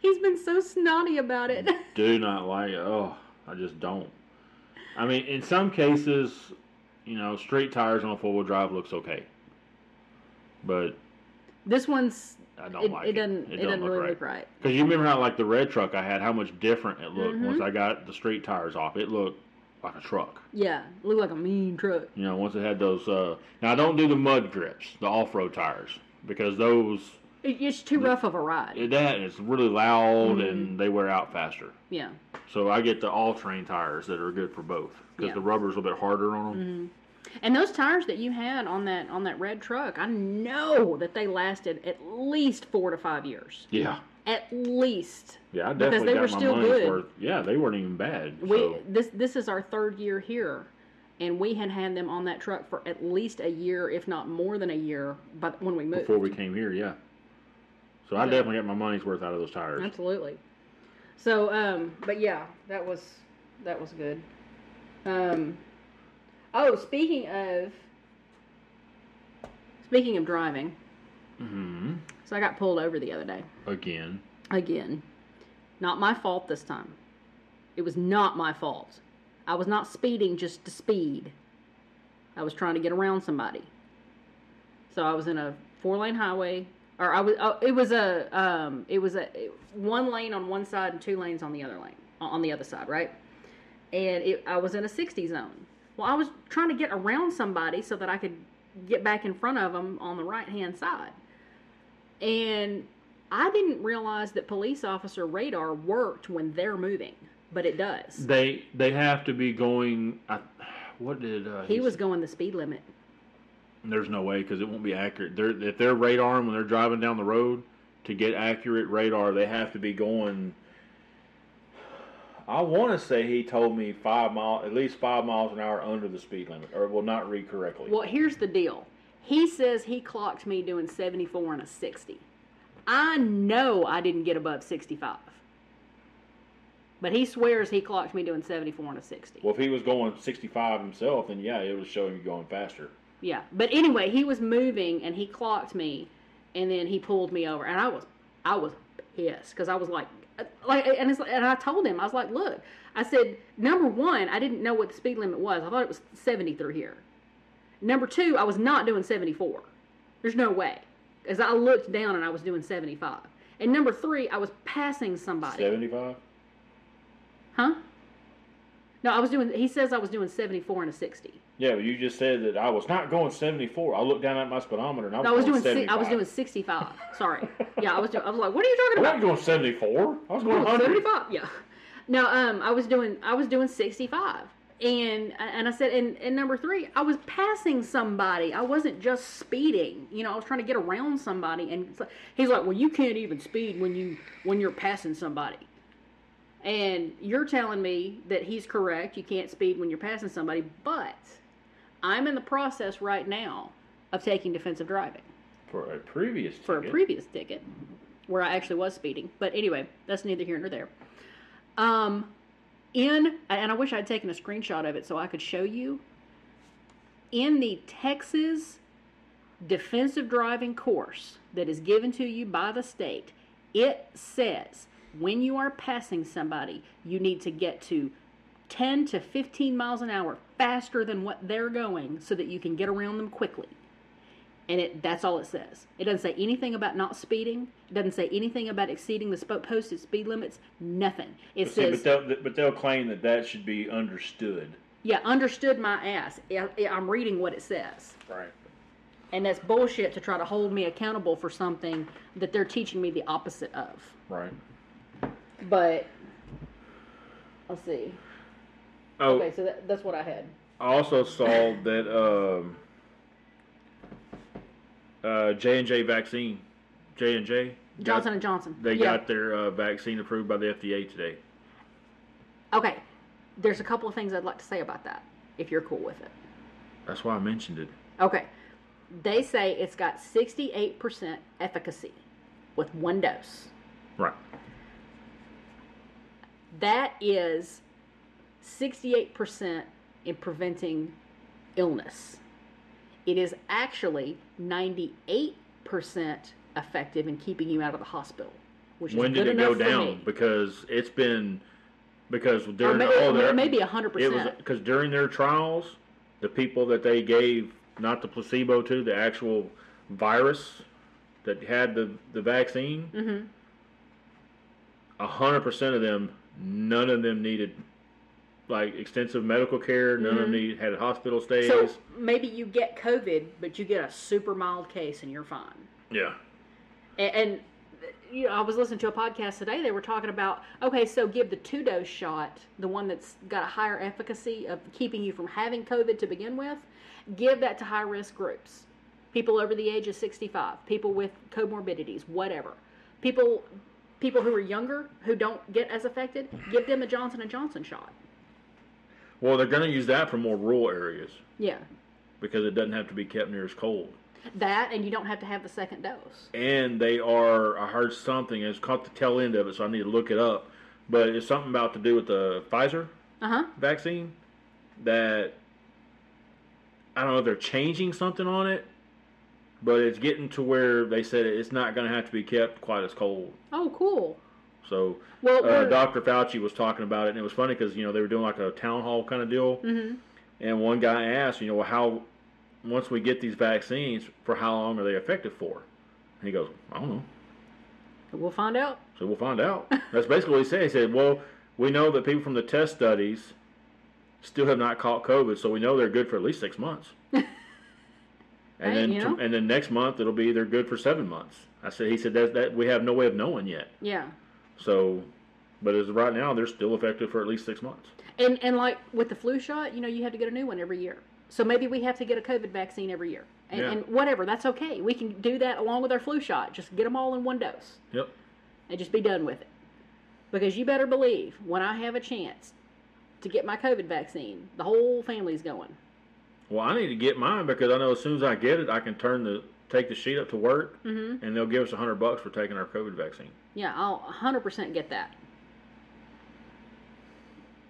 He's been so snotty about it. Do not like it. Oh, I just don't. I mean, in some cases, you know, straight tires on a four wheel drive looks okay, but This one's I don't it, like it it. doesn't it, doesn't look really right. look right. Because you remember how like the red truck I had, how much different it looked Mm-hmm. once I got the straight tires off. It looked like a truck. Yeah, it looked like a mean truck. You know, once it had those. Uh, now I don't do the mud grips, the off-road tires, because those It, it's too rough of a ride. it, that is really loud Mm-hmm. and they wear out faster. yeah. So I get the all-terrain tires that are good for both because Yeah. Mm-hmm. the rubber's a little bit harder on them. And those tires that you had on that on that red truck, I know that they lasted at least four to five years. Yeah, At least. yeah, I Because they got were my still good. worth. Yeah, they weren't even bad. We so. this this is our third year here, and we had had them on that truck for at least a year, if not more than a year. But when we moved, before we came here, yeah. So I definitely got my money's worth out of those tires. absolutely. So, um, but yeah, that was that was good. Um, oh, speaking of speaking of driving, mm-hmm. so I got pulled over the other day. Again, Again, not my fault this time. It was not my fault. I was not speeding just to speed. I was trying to get around somebody. So I was in a four lane highway, or I was. Oh, it was a. Um, it was a one lane on one side and two lanes on the other lane on the other side, right? And it, I was in a sixty zone. Well, I was trying to get around somebody so that I could get back in front of them on the right hand side. And I didn't realize that police officer radar worked when they're moving, but it does. they they have to be going. I, what did uh, He was going the speed limit. There's no way because it won't be accurate. They're, if they're radaring when they're driving down the road to get accurate radar, they have to be going. I want to say he told me five mile, at least five miles an hour under the speed limit, or it will not read correctly. Well, here's the deal. He says he clocked me doing 74 and a 60. I know I didn't get above 65. But he swears he clocked me doing 74 and a 60. Well, if he was going 65 himself, then yeah, it would show you going faster. Yeah. But anyway, he was moving and he clocked me and then he pulled me over and I was I was pissed cuz I was like like and it's, and I told him I was like, "Look, I said number 1, I didn't know what the speed limit was. I thought it was 70 through here. Number 2, I was not doing 74. There's no way. Cuz I looked down and I was doing 75. And number 3, I was passing somebody. 75? Huh? No, I was doing he says I was doing 74 and a 60. Yeah, but you just said that I was not going 74. I looked down at my speedometer and I was, No, I was doing si- 75. I was doing 65. Sorry. Yeah, I was doing, I was like, "What are you talking I about?" wasn't going 74. I was going Oh, 100. 75. Yeah. No, um, I was doing I was doing 65. And and I said and, and number 3, I was passing somebody. I wasn't just speeding. You know, I was trying to get around somebody and like- he's like, "Well, you can't even speed when you when you're passing somebody." And you're telling me that he's correct. You can't speed when you're passing somebody, but I'm in the process right now of taking defensive driving For a previous for a ticket. previous ticket where I actually was speeding. But anyway, that's neither here nor there. Um, in and I wish I'd taken a screenshot of it so I could show you. In the Texas defensive driving course that is given to you by the state, it says when you are passing somebody, you need to get to 10 to 15 miles an hour faster than what they're going so that you can get around them quickly and it that's all it says. It doesn't say anything about not speeding. It doesn't say anything about exceeding the posted speed limits. Nothing. It But, see, says, but, they'll, but they'll claim that that should be understood. "Yeah, understood my ass." I'm reading what it says, Right. and that's bullshit to try to hold me accountable for something that they're teaching me the opposite of. Right. But let's see. Oh, Okay, so that, that's what I had. I also saw that um, uh, J and J vaccine, J and J Johnson and Johnson. They Yeah. got their uh, vaccine approved by the FDA today. Okay, there's a couple of things I'd like to say about that, if you're cool with it. That's why I mentioned it. Okay. They say it's got 68% efficacy with one dose. Right. That is 68% in preventing illness. It is actually 98% effective in keeping you out of the hospital, which is When good did it go down? me. Because it's been because during maybe, all their maybe it 100%. was because during their trials, the people that they gave not the placebo to, the actual virus that had the the vaccine, Mhm. a hundred percent of them, none of them needed like extensive medical care. None of them had hospital stays. Mm-hmm. so maybe you get COVID, but you get a super mild case and you're fine. yeah, And, and you know, I was listening to a podcast today. They were talking about okay, so give the two dose shot, the one that's got a higher efficacy of keeping you from having COVID to begin with. Give that to high risk groups, people over the age of sixty five, people with comorbidities, whatever. People, people who are younger who don't get as affected, give them a Johnson and Johnson shot. Well, they're going to use that for more rural areas Yeah, because it doesn't have to be kept near as cold. that, and you don't have to have the second dose. and they are I heard something it's caught the tail end of it so I need to look it up but it's something about to do with the Pfizer Uh huh. vaccine that I don't know if they're changing something on it but it's getting to where they said it's not going to have to be kept quite as cold Oh, cool. So Well, uh, Dr. Fauci was talking about it and it was funny because you know they were doing like a town hall kind of deal Mhm. and one guy asked you know well, how once we get these vaccines for how long are they effective for and he goes I don't know We'll find out. So we'll find out. That's basically what he said. He said, "Well, we know that people from the test studies still have not caught COVID, so we know they're good for at least six months." and then, you to- know. and then next month it'll be they're good for seven months. I said, he said that that we have no way of knowing yet. Yeah. So, but as of right now, they're still effective for at least six months. And and like with the flu shot, you know, you have to get a new one every year. So maybe we have to get a COVID vaccine every year. And, Yeah. and whatever, that's okay. We can do that along with our flu shot. Just get them all in one dose Yep. and just be done with it. Because you better believe when I have a chance to get my COVID vaccine, the whole family's going. Well, I need to get mine because I know as soon as I get it, I can turn the take the sheet up to work, Mhm. and they'll give us a hundred bucks for taking our COVID vaccine. Yeah, I'll 100% get that.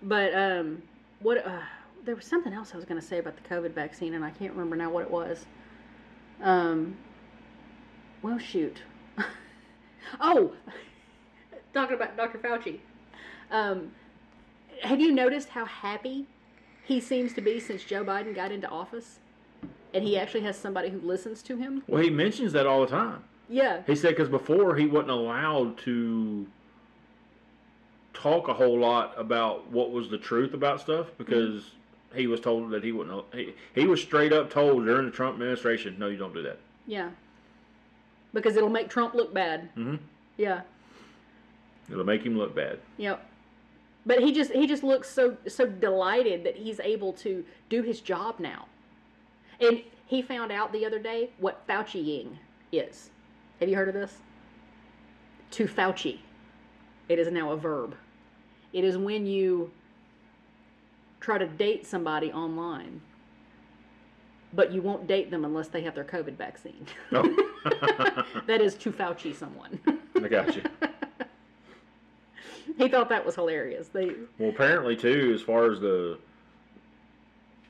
But um, what uh, there was something else I was going to say about the COVID vaccine, and I can't remember now what it was. Um, well, shoot. oh, talking about Dr. Fauci. Um, have you noticed how happy he seems to be since Joe Biden got into office? And he actually has somebody who listens to him. Well, he mentions that all the time. Yeah, He said because before he wasn't allowed to talk a whole lot about what was the truth about stuff because he was told that he wouldn't. He, he was straight up told during the Trump administration, no, you don't do that. yeah. Because it'll make Trump look bad. Mm-hmm. Yeah. It'll make him look bad. Yep. But he just he just looks so so delighted that he's able to do his job now. And he found out the other day what Fauciing is. Have you heard of this? To Fauci. It is now a verb. It is when you try to date somebody online, but you won't date them unless they have their COVID vaccine. Oh. that is to Fauci someone. I got you. he thought that was hilarious. They Well, apparently too, as far as the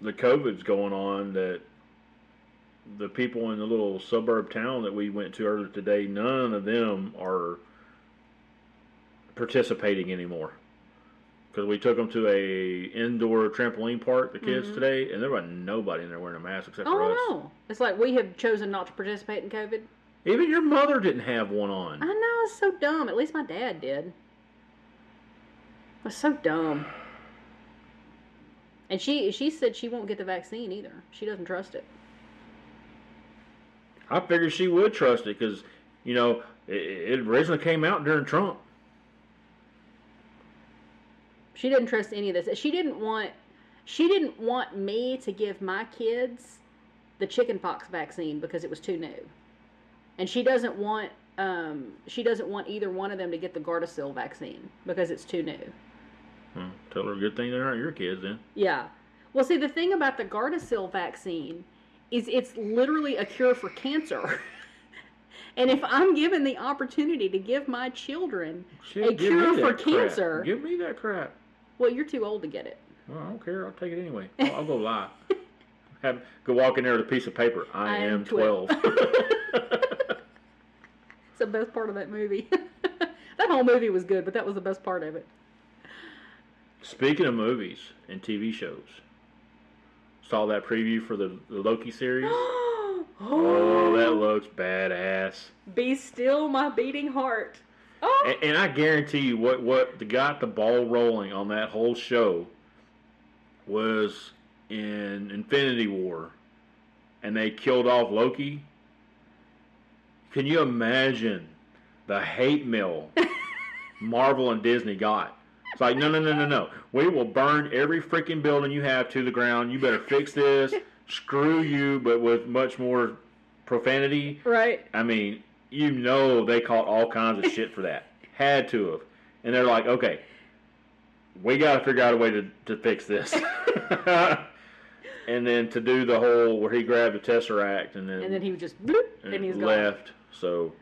the COVID's going on, that the people in the little suburb town that we went to earlier today, none of them are participating anymore. Because we took them to a indoor trampoline park, the kids mm-hmm. today, and there was nobody in there wearing a mask except for oh, us. Oh no! It's like we have chosen not to participate in COVID. Even your mother didn't have one on. I know it's so dumb. At least my dad did. It's so dumb. And she she said she won't get the vaccine either. She doesn't trust it. I figured she would trust it because, you know, it, it originally came out during Trump. She didn't trust any of this. She didn't want she didn't want me to give my kids the chickenpox vaccine because it was too new. And she doesn't want um, she doesn't want either one of them to get the Gardasil vaccine because it's too new. Hmm, tell her a good thing they aren't your kids then. Yeah. Well, see, the thing about the Gardasil vaccine is it's literally a cure for cancer. and if I'm given the opportunity to give my children Shit, a cure for crap. cancer, Give me that crap. well, you're too old to get it. Well, I don't care. I'll take it anyway. I'll, I'll go lie. Have go walk in there with a piece of paper. I, I am am twelve. 12. It's the best part of that movie. that whole movie was good, but that was the best part of it. Speaking of movies and TV shows, saw that preview for the, the Loki series. oh, that looks badass. Be still, my beating heart. Oh, And, and I guarantee you, what what got the ball rolling on that whole show was in Infinity War, and they killed off Loki. Can you imagine the hate mail Marvel and Disney got? It's like, no, no, no, no, no. We will burn every freaking building you have to the ground. You better fix this. Screw you, but with much more profanity. right. I mean, you know they caught all kinds of shit for that. Had to have. And they're like, okay, we got to figure out a way to, to fix this. and then to do the whole where he grabbed the Tesseract and then, And then he would just bloop, and he's gone. left. So,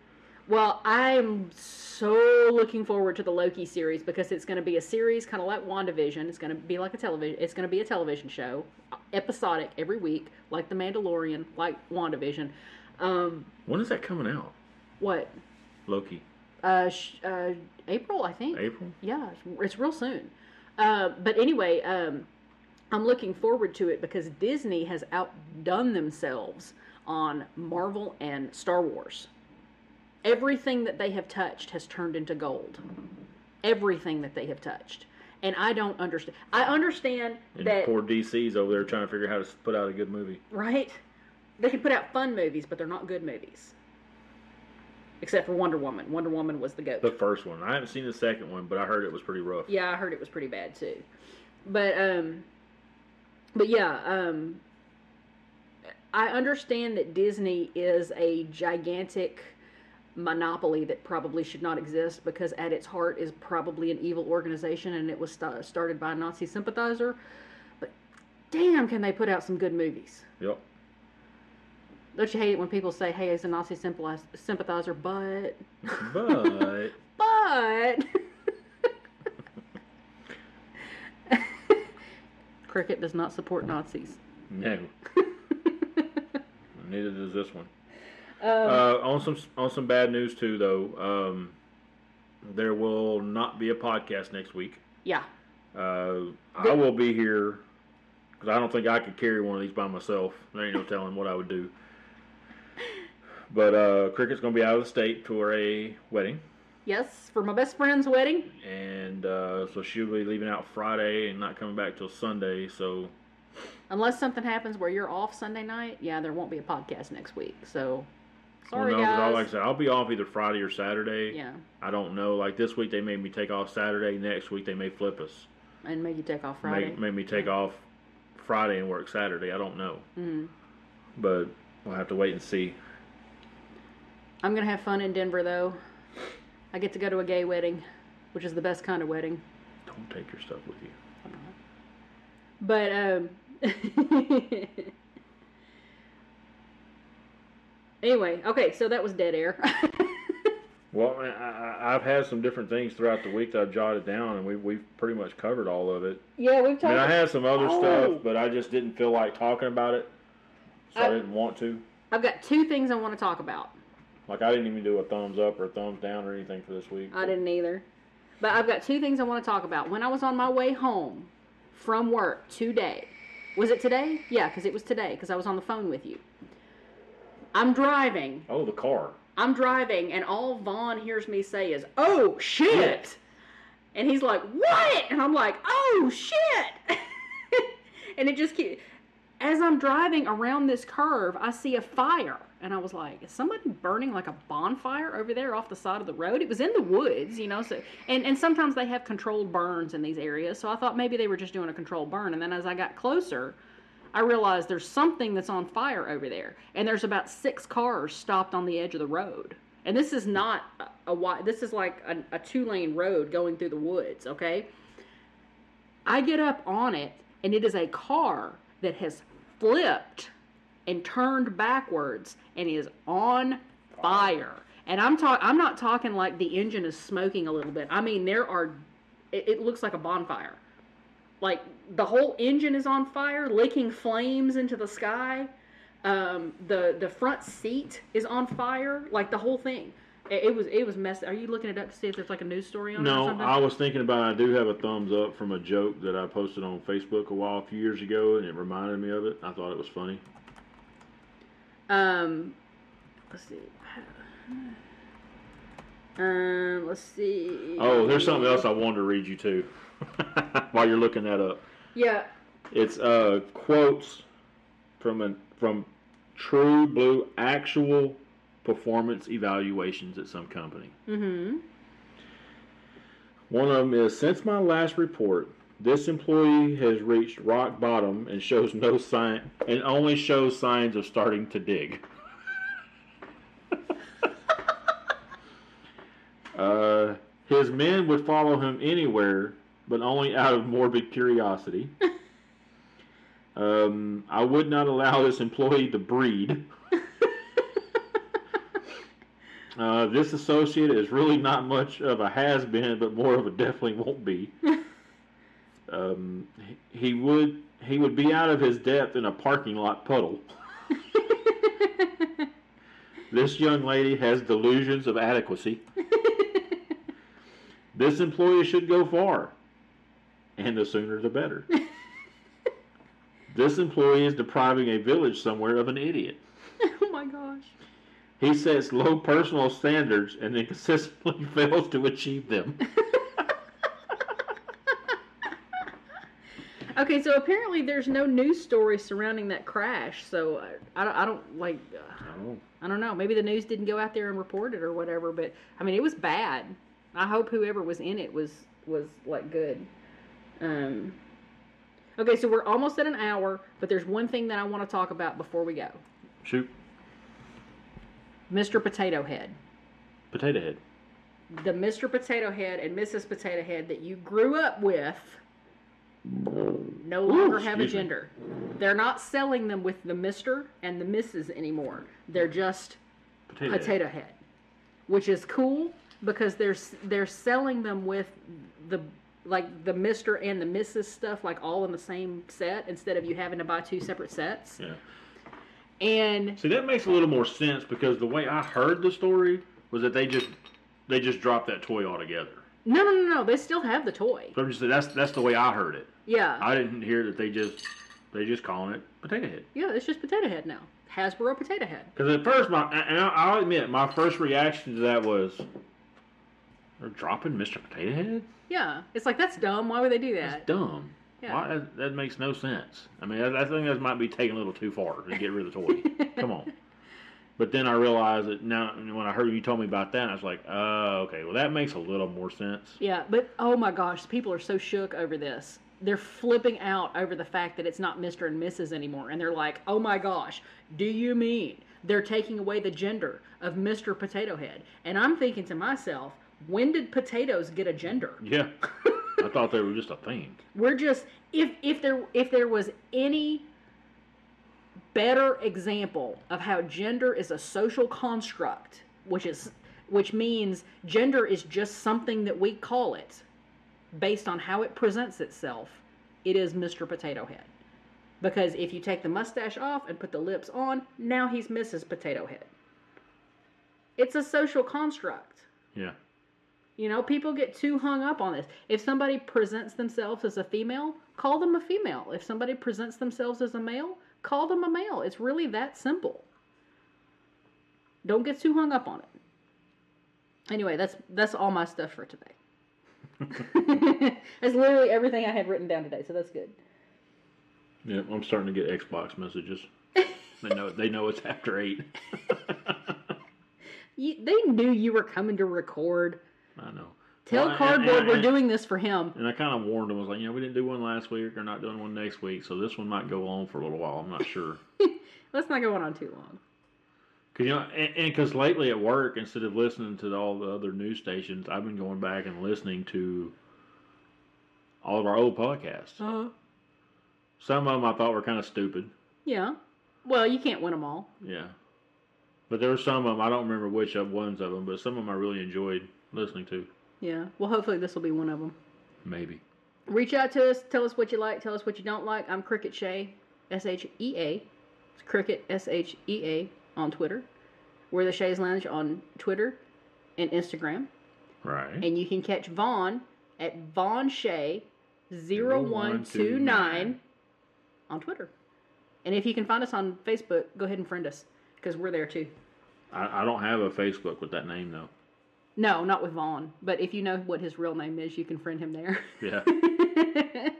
Well, I'm so looking forward to the Loki series because it's going to be a series kind of like WandaVision. It's going to be like a television. It's going to be a television show, episodic every week, like The Mandalorian, like WandaVision. Um, when is that coming out? what? Loki. Uh, sh- uh, April, I think. April? Yeah, it's, real soon. Uh, but anyway, um, I'm looking forward to it because Disney has outdone themselves on Marvel and Star Wars. Everything that they have touched has turned into gold. Everything that they have touched. And I don't understand. I understand And that, poor DC's over there trying to figure out how to put out a good movie. right? They can put out fun movies, but they're not good movies. Except for Wonder Woman. Wonder Woman was the goat. The first one. I haven't seen the second one, but I heard it was pretty rough. Yeah, I heard it was pretty bad too. But um but yeah, um I understand that Disney is a gigantic monopoly that probably should not exist because at its heart is probably an evil organization and it was sta started by a Nazi sympathizer. But damn, can they put out some good movies? Yep. Don't you hate it when people say, "Hey, he's a Nazi sympathizer," but But but Cricket does not support Nazis. no, neither does this one. Um, Uh, on some on some bad news too, though. Um, there will not be a podcast next week. yeah, Uh, I will be here because I don't think I could carry one of these by myself. There ain't no telling what I would do. But uh, Cricket's going to be out of the state for a wedding, yes, for my best friend's wedding. and uh, so she'll be leaving out Friday and not coming back till Sunday. So Unless something happens where you're off Sunday night, yeah, there won't be a podcast next week. So, sorry well, no, guys. like I said, I'll be off either Friday or Saturday. yeah, I don't know. Like this week, they made me take off Saturday. Next week, they may flip us. and make you take off Friday. Make, made me take off Friday and work Saturday. I don't know, Mhm. but we'll have to wait and see. I'm gonna have fun in Denver though. I get to go to a gay wedding, which is the best kind of wedding. Don't take your stuff with you. But um Anyway, okay, so that was dead air. Well, I, I, I've had some different things throughout the week that I've jotted down, and we, we've pretty much covered all of it. yeah, we've I talked mean, I had some other Oh. stuff, but I just didn't feel like talking about it, so I, I- didn't want to. I've got two things I want to talk about. Like, I didn't even do a thumbs up or a thumbs down or anything for this week. I didn't either. But I've got two things I want to talk about. When I was on my way home from work today, was it today? Yeah, because it was today, because I was on the phone with you. I'm driving. Oh, the car. I'm driving, and all Vaughn hears me say is, "Oh shit!" And he's like, "What?" And I'm like, "Oh shit!" and it just keeps. As I'm driving around this curve, I see a fire, and I was like, "Is somebody burning like a bonfire over there off the side of the road?" It was in the woods, you know. So, and and sometimes they have controlled burns in these areas, so I thought maybe they were just doing a controlled burn. And then as I got closer, I realized there's something that's on fire over there, and there's about six cars stopped on the edge of the road. And this is not a, a. This is like a, a two lane road going through the woods. Okay. I get up on it, and it is a car that has flipped and turned backwards and is on fire. And I'm talking. I'm not talking like the engine is smoking a little bit. I mean, there are. It, it looks like a bonfire like the whole engine is on fire, licking flames into the sky. Um, the the front seat is on fire, like the whole thing. It, it was it was messed. Are you looking it up to see if there's like a news story on it or No? I was thinking about. I do have a thumbs up from a joke that I posted on Facebook a while, a few years ago, and it reminded me of it. I thought it was funny. Um, let's see. Um, let's see. Oh, there's something else I wanted to read you too, while you're looking that up. Yeah. It's uh, quotes from a from True Blue actual performance evaluations at some company. Mm-hmm. One of them is since my last report, this employee has reached rock bottom and shows no sign and only shows signs of starting to dig. uh, his men would follow him anywhere, but only out of morbid curiosity. um, I would not allow this employee to breed. Uh, this associate is really not much of a has been, but more of a definitely won't be. um, he, he would he would be out of his depth in a parking lot puddle. this young lady has delusions of adequacy. this employee should go far, and the sooner the better. this employee is depriving a village somewhere of an idiot. oh my gosh. He sets low personal standards and then consistently fails to achieve them. Okay, so apparently there's no news story surrounding that crash. So uh, I don't, I don't like. Uh, I don't know. Maybe the news didn't go out there and report it or whatever. But I mean, it was bad. I hope whoever was in it was was like good. Um. Okay, so we're almost at an hour, but there's one thing that I want to talk about before we go. Shoot, Mr. Potato Head. potato head. The Mr. Potato Head and Mrs. Potato Head that you grew up with no longer have a excuse me. gender. They're not selling them with the Mister and the Mrs. anymore. They're just Potato. head. potato head, which is cool because they're they're selling them with the like the Mister and the Mrs. stuff like all in the same set instead of you having to buy two separate sets. Yeah. And See, that makes a little more sense because the way I heard the story was that they just they just dropped that toy altogether. no, no, no, no, they still have the toy. So I'm just that's that's the way I heard it. Yeah, I didn't hear that they just they just calling it potato head. yeah, it's just potato head now. Hasbro potato head. Because at first, my and I'll admit, my first reaction to that was, they're dropping Mr. Potato Head. Yeah, it's like that's dumb. Why would they do that? That's dumb. Yeah. Why, that, that makes no sense. I mean, I, I think that might be taking a little too far to get rid of the toy. Come on. But then I realized that now, when I heard you told me about that, I was like, oh, okay, well, that makes a little more sense. Yeah, but oh my gosh, people are so shook over this. They're flipping out over the fact that it's not Mr. and Mrs. anymore. And they're like, oh my gosh, do you mean they're taking away the gender of Mr. Potato Head? And I'm thinking to myself, when did potatoes get a gender? Yeah. I thought they were just a thing. We're just if if there if there was any better example of how gender is a social construct, which is which means gender is just something that we call it based on how it presents itself, it is Mr. Potato Head. Because if you take the mustache off and put the lips on, now he's Mrs. Potato Head. It's a social construct. Yeah. You know, people get too hung up on this. If somebody presents themselves as a female, call them a female. If somebody presents themselves as a male, call them a male. It's really that simple. Don't get too hung up on it. Anyway, that's that's all my stuff for today. that's literally everything I had written down today, so that's good. Yeah, I'm starting to get Xbox messages. they know they know it's after eight. You, they knew you were coming to record. I know. Tell Well, and- Cardboard and- we're doing this for him. And I kind of warned him. I was like, you know, we didn't do one last week. Or not doing one next week, so this one might go on for a little while. I'm not sure. Let's not go on too long. Cause you know, and because lately at work, instead of listening to all the other news stations, I've been going back and listening to all of our old podcasts. Uh, Some of them I thought were kind of stupid. yeah. Well, you can't win them all. Yeah, but there were some of them I don't remember which of ones of them, but some of them I really enjoyed listening to. Yeah. Well, hopefully this will be one of them. Maybe. Reach out to us. Tell us what you like. Tell us what you don't like. I'm Cricket Shea, S H E A. It's Cricket S H E A on Twitter. We're the Shays Lounge on Twitter and Instagram. Right. And you can catch Vaughn at Vaughn Shea 0129 on Twitter. And if you can find us on Facebook, go ahead and friend us because we're there too. I, I don't have a Facebook with that name though. No, not with Vaughn. But if you know what his real name is, you can friend him there. Yeah.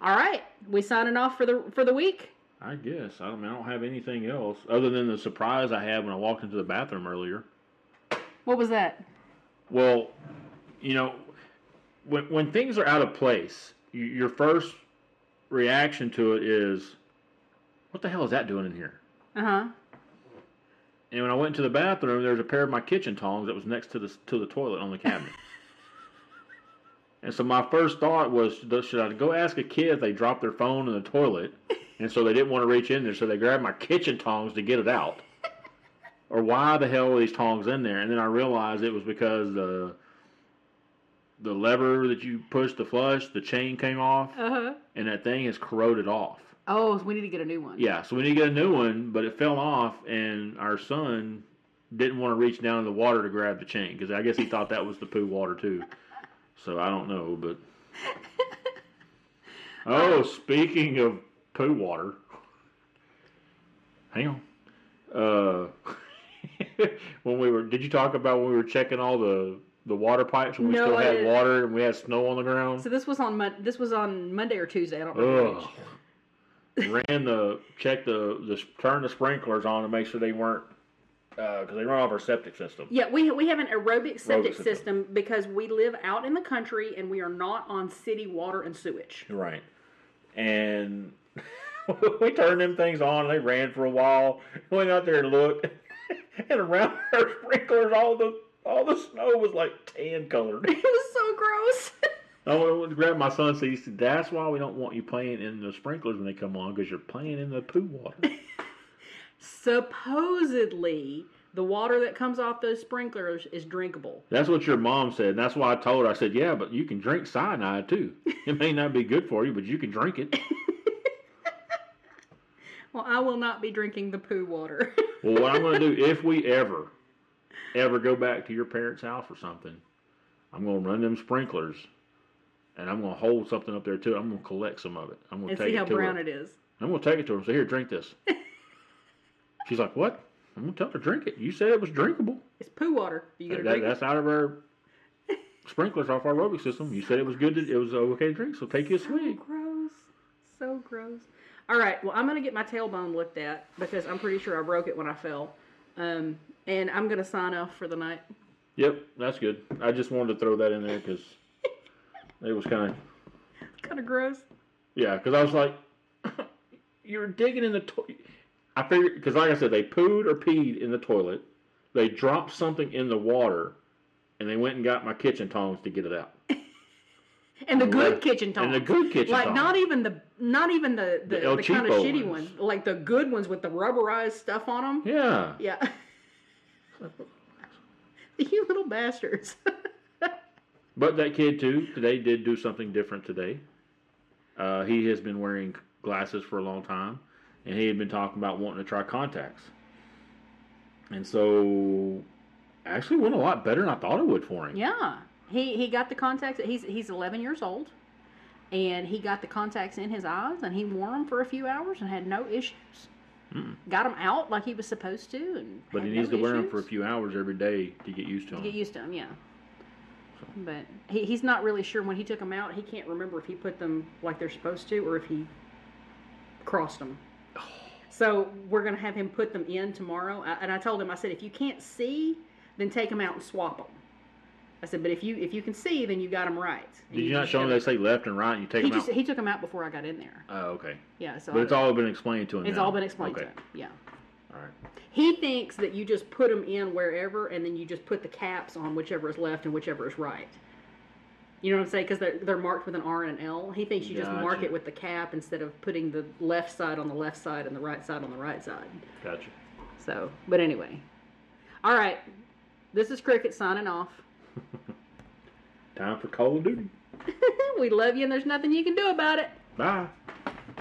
All right, we signing off for the for the week. I guess. I don't, I don't have anything else other than the surprise I had when I walked into the bathroom earlier. What was that? Well, you know, when when things are out of place, y- your first reaction to it is, "What the hell is that doing in here?" Uh huh. And when I went into the bathroom, there was a pair of my kitchen tongs that was next to the to the toilet on the cabinet. and so my first thought was, should I go ask a kid if they dropped their phone in the toilet, and so they didn't want to reach in there, so they grabbed my kitchen tongs to get it out, or why the hell are these tongs in there? And then I realized it was because the the lever that you push to flush, the chain came off, Uh huh. and that thing is corroded off. Oh, so we need to get a new one. Yeah, so we need to get a new one, but it fell off, and our son didn't want to reach down in the water to grab the chain because I guess he thought that was the poo water too. So I don't know, but oh, speaking of poo water, hang on. Uh, when we were, did you talk about when we were checking all the the water pipes when we No, still had water and we had snow on the ground? So this was on this was on Monday or Tuesday. I don't remember. Ran the check the the turn the sprinklers on to make sure they weren't uh, because they run off our septic system. Yeah, we we have an aerobic septic system. system because we live out in the country and we are not on city water and sewage. Right, and we turned them things on. They ran for a while. Went out there and looked, and around our sprinklers, all the all the snow was like tan colored. It was so gross. I went to grab my son. So he said, "That's why we don't want you playing in the sprinklers when they come on, because you're playing in the poo water." Supposedly, the water that comes off those sprinklers is drinkable. That's what your mom said. And that's why I told her. I said, "Yeah, but you can drink cyanide too. It may not be good for you, but you can drink it." Well, I will not be drinking the poo water. Well, what I'm going to do if we ever, ever go back to your parents' house or something, I'm going to run them sprinklers, and I'm going to hold something up there too. I'm going to collect some of it. I'm going to take see how it to brown her. it is. I'm going to take it to her. and Say, here, drink this. She's like, what? I'm going to tell her drink it. You said it was drinkable. It's poo water. You That, drink that's out of our sprinklers off our aerobic system. You said it was good. To, it was okay to drink. So take you a it? swig. Gross. So gross. All right. Well, I'm gonna get my tailbone looked at because I'm pretty sure I broke it when I fell. Um, and I'm gonna sign off for the night. Yep, that's good. I just wanted to throw that in there because it was kind of Kind of gross. Yeah, because I was like, you're digging in the toilet. I figured because, like I said, they pooed or peed in the toilet. They dropped something in the water, and they went and got my kitchen tongs to get it out. And the And good kitchen tongs. and the good kitchen like tongs. not even the not even the the, The the kind of shitty ones. ones. like the good ones with the rubberized stuff on them. Yeah. Yeah. you little bastards. But that kid too today did do something different today. Uh, he has been wearing glasses for a long time, and he had been talking about wanting to try contacts. And so, actually went a lot better than I thought it would for him. yeah. He he got the contacts. He's he's 11 years old, and he got the contacts in his eyes, and he wore them for a few hours and had no issues. Got them out like he was supposed to, and But he had needs no to wear them for a few hours every day to get used to to them. get used to them. Yeah. But he, he's not really sure when he took them out. He can't remember if he put them like they're supposed to or if he crossed them. So we're gonna have him put them in tomorrow. I, and I told him, I said, if you can't see, then take them out and swap them. I said, but if you if you can see, then you got them right. And Did you not show him gotta- they say left and right and you take He them just out? he took them out before I got in there. Oh, okay. Yeah. So But I- it's all been explained to him. it's now. all been explained okay. to him. Yeah. Right. He thinks that you just put them in wherever, and then you just put the caps on whichever is left and whichever is right. You know what I'm saying? Because they're they're marked with an R and an L. He thinks you just mark it with the cap instead of putting the left side on the left side and the right side on the right side. Gotcha. So, but anyway, all right. This is Cricket signing off. Time for Call of Duty. we love you, and there's nothing you can do about it. Bye.